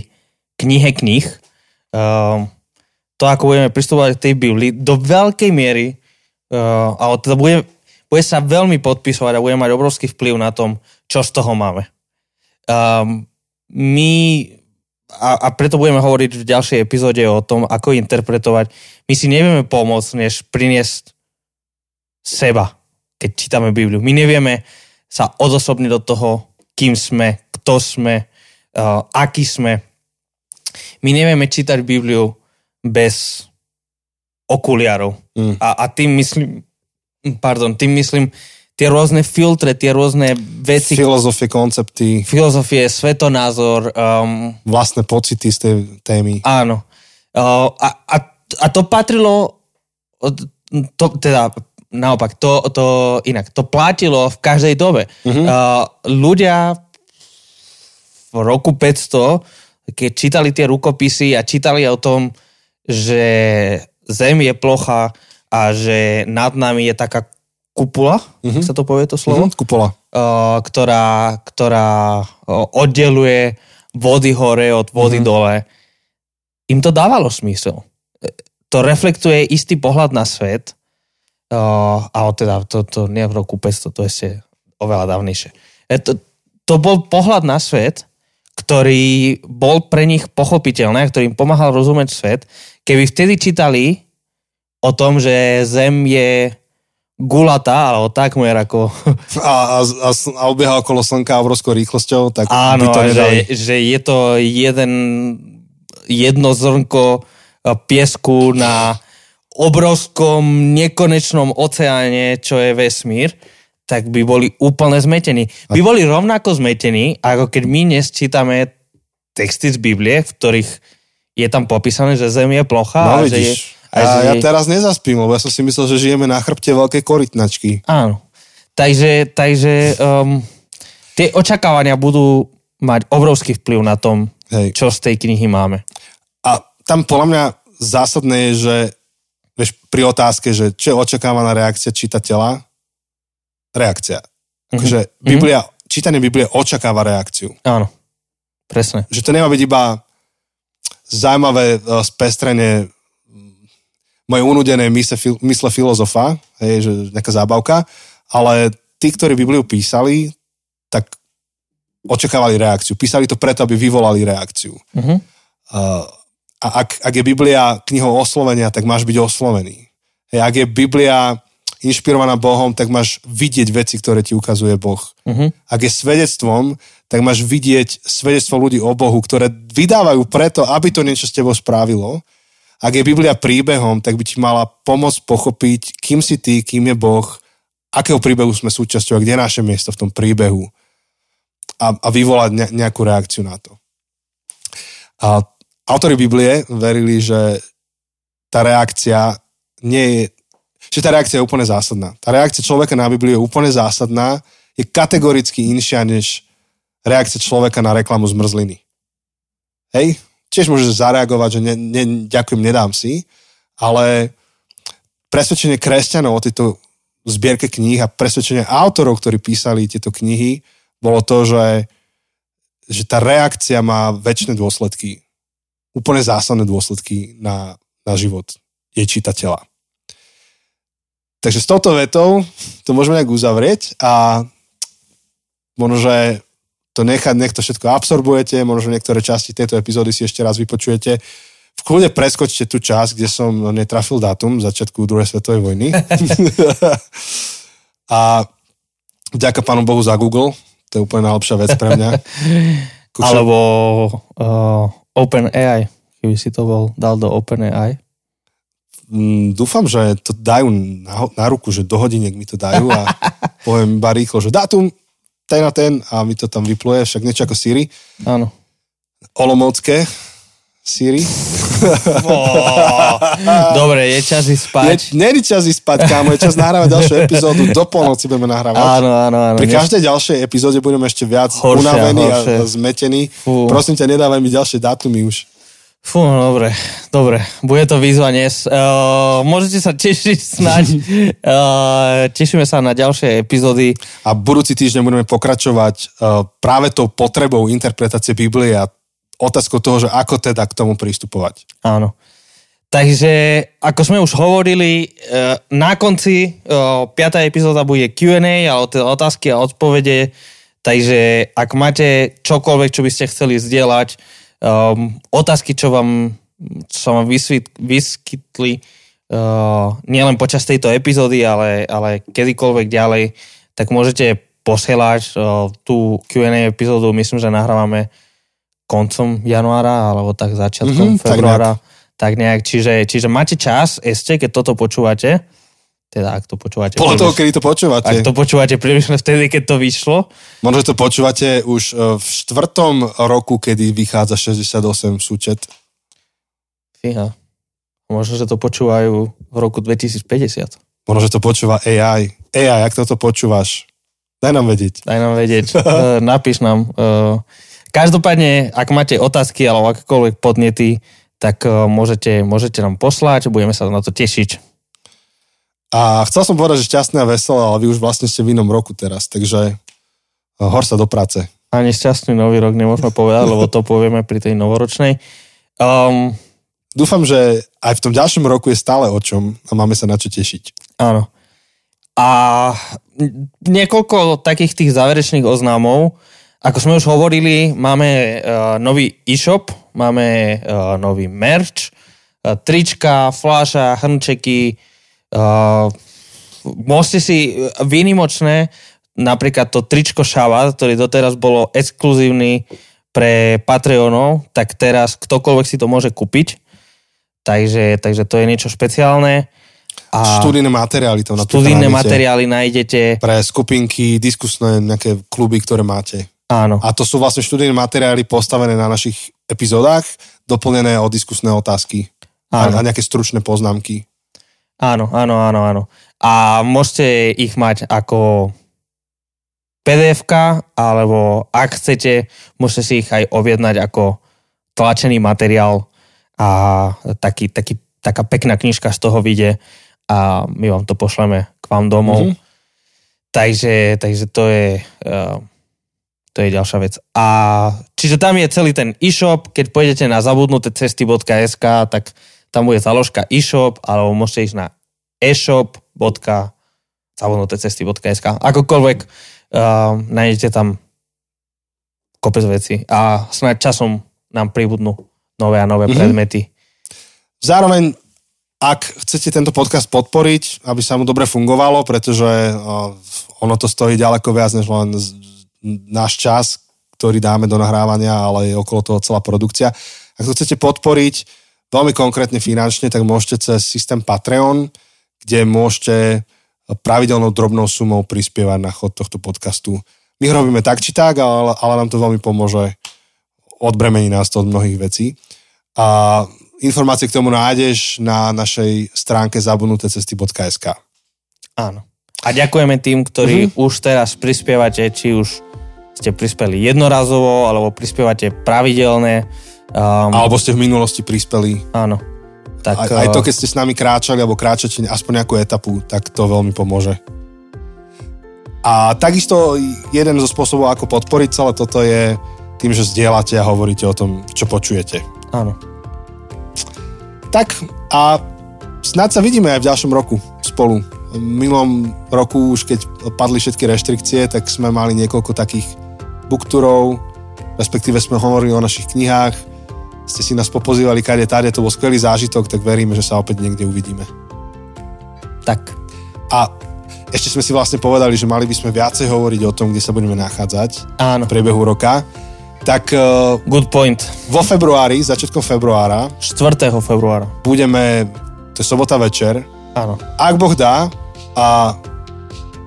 knihe knih, um, to, ako budeme pristupovať k tej Biblii, do veľkej miery, uh, ale teda bude, bude sa veľmi podpisovať a bude mať obrovský vplyv na tom, čo z toho máme. Um, my, a, a preto budeme hovoriť v ďalšej epizóde o tom, ako interpretovať, my si nevieme pomôcť, než priniesť seba, keď čítame Bibliu. My nevieme sa odosobniť do toho, kým sme, kto sme, uh, aký sme. My nevieme čítať Bibliu bez okuliarov. Mm. A, a tým myslím, pardon, tým myslím tie rôzne filtre, tie rôzne veci, Filozofie, koncepty, filozofie, svetonázor, um, vlastné pocity z tej témy. Áno. Uh, a, a, a to patrilo, to, teda naopak, to, to inak, to platilo v každej dobe. Mhm. Uh, ľudia v roku 500, keď čítali tie rukopisy a čítali o tom, že Zem je plocha a že nad nami je taká kupula, Mhm. sa to povie to slovo? Mhm, kupola. uh, ktorá, ktorá oddeluje vody hore od vody mm-hmm. dole. Im to dávalo smysel. E, To reflektuje istý pohľad na svet, uh, ale teda to, to nie roku 500, to je ešte oveľa dávnejšie. E, to, to bol pohľad na svet, ktorý bol pre nich pochopiteľný, a ktorý im pomáhal rozumieť svet. Keby vtedy čítali o tom, že Zem je gulatá, alebo takmer ako A, a, a, a obieha okolo slnka obrovskou rýchlosťou, tak by Áno, to nedali. že, že je to jeden, jedno zrnko eh, piesku na obrovskom nekonečnom oceáne, čo je vesmír, tak by boli úplne zmetení. By boli rovnako zmetení, ako keď my dnes čítame texty z Biblie, v ktorých je tam popísané, že Zem je plocha. No a že je, a ja, teraz nezaspím, lebo ja som si myslel, že žijeme na chrbte veľkej korytnačky. Áno. Takže, takže um, tie očakávania budú mať obrovský vplyv na tom, Hej. čo z tej knihy máme. A tam podľa mňa zásadné je, že vieš, pri otázke, že čo je očakávaná reakcia čitateľa, reakcia. Akože Mhm. Biblia, čítanie Biblie očakáva reakciu. Áno, presne. Že to nemá byť iba zaujímavé uh, spestrenie moje unudené mysle, mysle filozofa, hej, že nejaká zábavka, ale tí, ktorí Bibliu písali, tak očakávali reakciu. Písali to preto, aby vyvolali reakciu. Uh-huh. Uh, a ak, ak je Biblia knihou oslovenia, tak máš byť oslovený. Hej, ak je Biblia inšpirovaná Bohom, tak máš vidieť veci, ktoré ti ukazuje Boh. Uh-huh. Ak je svedectvom, tak máš vidieť svedectvo ľudí o Bohu, ktoré vydávajú preto, aby to niečo s tebou správilo ak je Biblia príbehom, tak by ti mala pomôcť pochopiť, kým si ty, kým je Boh, akého príbehu sme súčasťou a kde je naše miesto v tom príbehu a, a vyvolať ne, nejakú reakciu na to. A autori Biblie verili, že tá reakcia nie je, že tá reakcia je úplne zásadná. Tá reakcia človeka na Bibliu je úplne zásadná, je kategoricky inšia než reakcia človeka na reklamu zmrzliny. Hej? Tiež môžeš zareagovať, že ne, ne, ďakujem, nedám si, ale presvedčenie kresťanov o tejto zbierke kníh a presvedčenie autorov, ktorí písali tieto knihy, bolo to, že, že tá reakcia má väčšie dôsledky, úplne zásadné dôsledky na, na život jej čitateľa. Takže s touto vetou to môžeme nejak uzavrieť a možno, že to nechať, nech to všetko absorbujete, možno niektoré časti tejto epizódy si ešte raz vypočujete. V kľude preskočte tú časť, kde som netrafil dátum začiatku druhej svetovej vojny. a vďaka pánu Bohu za Google, to je úplne najlepšia vec pre mňa. Kúšam. Alebo uh, OpenAI, keby si to bol dal do OpenAI. Mm, dúfam, že to dajú na, na ruku, že do hodiniek mi to dajú a poviem iba rýchlo, že dátum ten a ten a mi to tam vypluje, však niečo ako Siri. Áno. Olomovské Siri. Oh, dobre, je čas ísť spať. Je čas ísť spať, kámo, je čas nahrávať ďalšiu epizódu, do polnoci budeme nahrávať. Áno, áno, áno. Pri každej ďalšej epizóde budeme ešte viac horšia, unavení horšia. a zmetení. Fú. Prosím ťa, nedávaj mi ďalšie dátumy už. Fú, no dobre, dobre. Bude to výzva dnes. Uh, môžete sa tešiť snáď. Uh, tešíme sa na ďalšie epizódy. A budúci týždeň budeme pokračovať uh, práve tou potrebou interpretácie Biblie a otázkou toho, že ako teda k tomu pristupovať. Áno. Takže, ako sme už hovorili, na konci 5. epizóda bude Q&A, ale teda otázky a odpovede. Takže, ak máte čokoľvek, čo by ste chceli zdieľať, um, otázky, čo vám, čo vám vyskyt, vyskytli uh, nielen počas tejto epizódy, ale, ale kedykoľvek ďalej, tak môžete posielať uh, tú Q&A epizódu, myslím, že nahrávame koncom januára, alebo tak začiatkom mm-hmm, februára. Tak nejak. Tak nejak. Čiže, čiže máte čas ešte, keď toto počúvate, teda ak to počúvate. Podľa toho, kedy to počúvate. Ak to počúvate približne vtedy, keď to vyšlo. Možno, že to počúvate už e, v štvrtom roku, kedy vychádza 68 súčet. Fíha. Možno, že to počúvajú v roku 2050. Možno, že to počúva AI. AI, ak toto počúvaš, daj nám vedieť. Daj nám vedieť. E, napíš nám. E, každopádne, ak máte otázky alebo akékoľvek podnety, tak môžete, môžete nám poslať, budeme sa na to tešiť. A chcel som povedať, že šťastné a veselé, ale vy už vlastne ste v inom roku teraz, takže eh, hor sa do práce. Ani šťastný nový rok nemôžeme povedať, lebo to povieme pri tej novoročnej. Um, Dúfam, že aj v tom ďalšom roku je stále o čom a máme sa na čo tešiť. Áno. A niekoľko takých tých záverečných oznámov. Ako sme už hovorili, máme uh, nový e-shop, máme uh, nový merch, uh, trička, fláša, hrnčeky, Uh, môžete si výnimočné, napríklad to tričko Šava, ktorý doteraz bolo exkluzívny pre Patreonov, tak teraz ktokoľvek si to môže kúpiť. Takže, takže to je niečo špeciálne. A študijné materiály tam Študijné materiály nájdete. Pre skupinky, diskusné nejaké kluby, ktoré máte. Áno. A to sú vlastne študijné materiály postavené na našich epizódach, doplnené o diskusné otázky Áno. a, a nejaké stručné poznámky. Áno, áno, áno, áno. A môžete ich mať ako pdf alebo ak chcete, môžete si ich aj objednať ako tlačený materiál a taký, taký, taká pekná knižka z toho vyjde a my vám to pošleme k vám domov. Mm-hmm. Takže, takže to je uh, To je ďalšia vec. A čiže tam je celý ten e-shop, keď pôjdete na zabudnuté cesty.sk, tak tam bude založka e-shop, alebo môžete ísť na e-shop.zabudnutecesty.sk. Akokoľvek uh, nájdete tam kopec veci a snáď časom nám pribudnú nové a nové mm-hmm. predmety. Zároveň, ak chcete tento podcast podporiť, aby sa mu dobre fungovalo, pretože uh, ono to stojí ďaleko viac než len náš čas, ktorý dáme do nahrávania, ale je okolo toho celá produkcia. Ak to chcete podporiť veľmi konkrétne finančne, tak môžete cez systém Patreon, kde môžete pravidelnou drobnou sumou prispievať na chod tohto podcastu. My ho robíme tak či tak, ale, ale nám to veľmi pomôže odbremení nás to od mnohých vecí. A informácie k tomu nájdeš na našej stránke zabudnutecesty.sk. Áno. A ďakujeme tým, ktorí uh-huh. už teraz prispievate, či už ste prispeli jednorazovo, alebo prispievate pravidelne. Um, alebo ste v minulosti prispeli. Áno. Tak, aj, aj to, keď ste s nami kráčali, alebo kráčate aspoň nejakú etapu, tak to veľmi pomôže. A takisto jeden zo spôsobov, ako podporiť celé toto je tým, že zdieľate a hovoríte o tom, čo počujete. Áno. Tak a snad sa vidíme aj v ďalšom roku spolu. V minulom roku už keď padli všetky reštrikcie, tak sme mali niekoľko takých bookturov, respektíve sme hovorili o našich knihách, ste si nás popozývali kade tade, to bol skvelý zážitok, tak veríme, že sa opäť niekde uvidíme. Tak. A ešte sme si vlastne povedali, že mali by sme viacej hovoriť o tom, kde sa budeme nachádzať Áno. v priebehu roka. Tak uh, Good point. vo februári, začiatkom februára, 4. februára. budeme, to je sobota večer, Áno. ak Boh dá a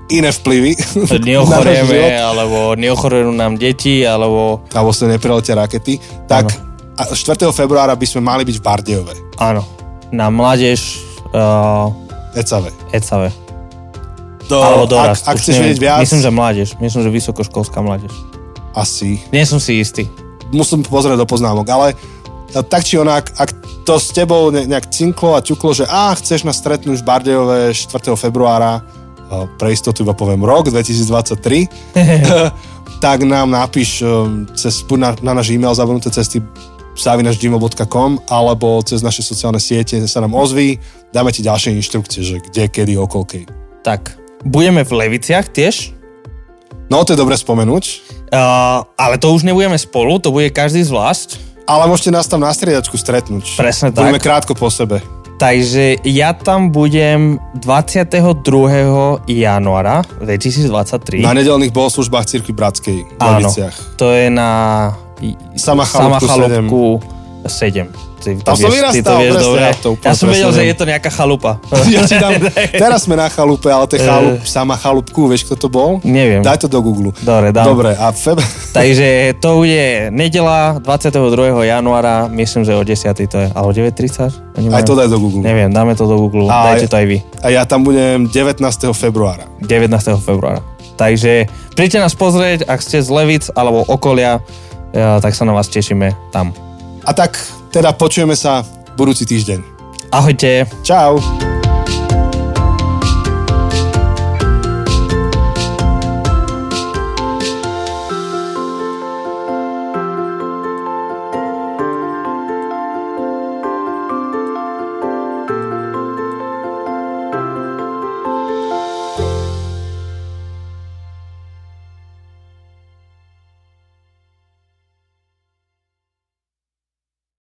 iné vplyvy. Neochorieme, alebo neochorujú nám deti, alebo... Alebo sa nepriletia rakety. Tak a 4. februára by sme mali byť v Bardejove. Áno. Na mládež uh, Ecave. ECAVE. Do, Alebo dorast. ak, ak chceš vedieť viac, Myslím, že mládež. Myslím, že vysokoškolská mládež. asi. Nie som si istý. Musím pozrieť do poznámok, ale e, tak či onak, ak to s tebou ne- nejak cinklo a ťuklo, že á, chceš nás stretnúť v Bardejove 4. februára, e, pre istotu iba poviem rok, 2023, tak nám napíš cez, na, na náš e-mail zabudnuté cesty zavinačgmail.com alebo cez naše sociálne siete sa nám ozví, dáme ti ďalšie inštrukcie, že kde, kedy, okolkej. Tak, budeme v Leviciach tiež, No, to je dobre spomenúť, uh, ale to už nebudeme spolu, to bude každý zvlášť. ale môžete nás tam na striedačku stretnúť. Presne tak. Budeme krátko po sebe. Takže ja tam budem 22. januára 2023. Na nedelných bohoslužbách Cirkvi Bratskej v Áno, Leviciach. to je na Sama Sama chalúbku chalúbku 7. Ty, to Tam som vieš, ty to vyrastal, vieš dobre. ja to Ja som vedel, že je to nejaká chalupa. Ja ti dám, teraz sme na chalupe, ale to je chalup, sama chalúbku, vieš, kto to bol? Eh. Neviem. Daj to do Google. Dobre, dám. Dobre, a feb... Takže to bude nedela 22. januára, myslím, že o 10. to je, alebo 9.30? Neviem. Aj to daj do Google. Neviem, dáme to do Google, A- dajte to aj vy. A ja tam budem 19. februára. 19. februára. Takže príďte nás pozrieť, ak ste z Levic alebo okolia, tak sa na vás tešíme tam. A tak teda počujeme sa budúci týždeň. Ahojte. Čau.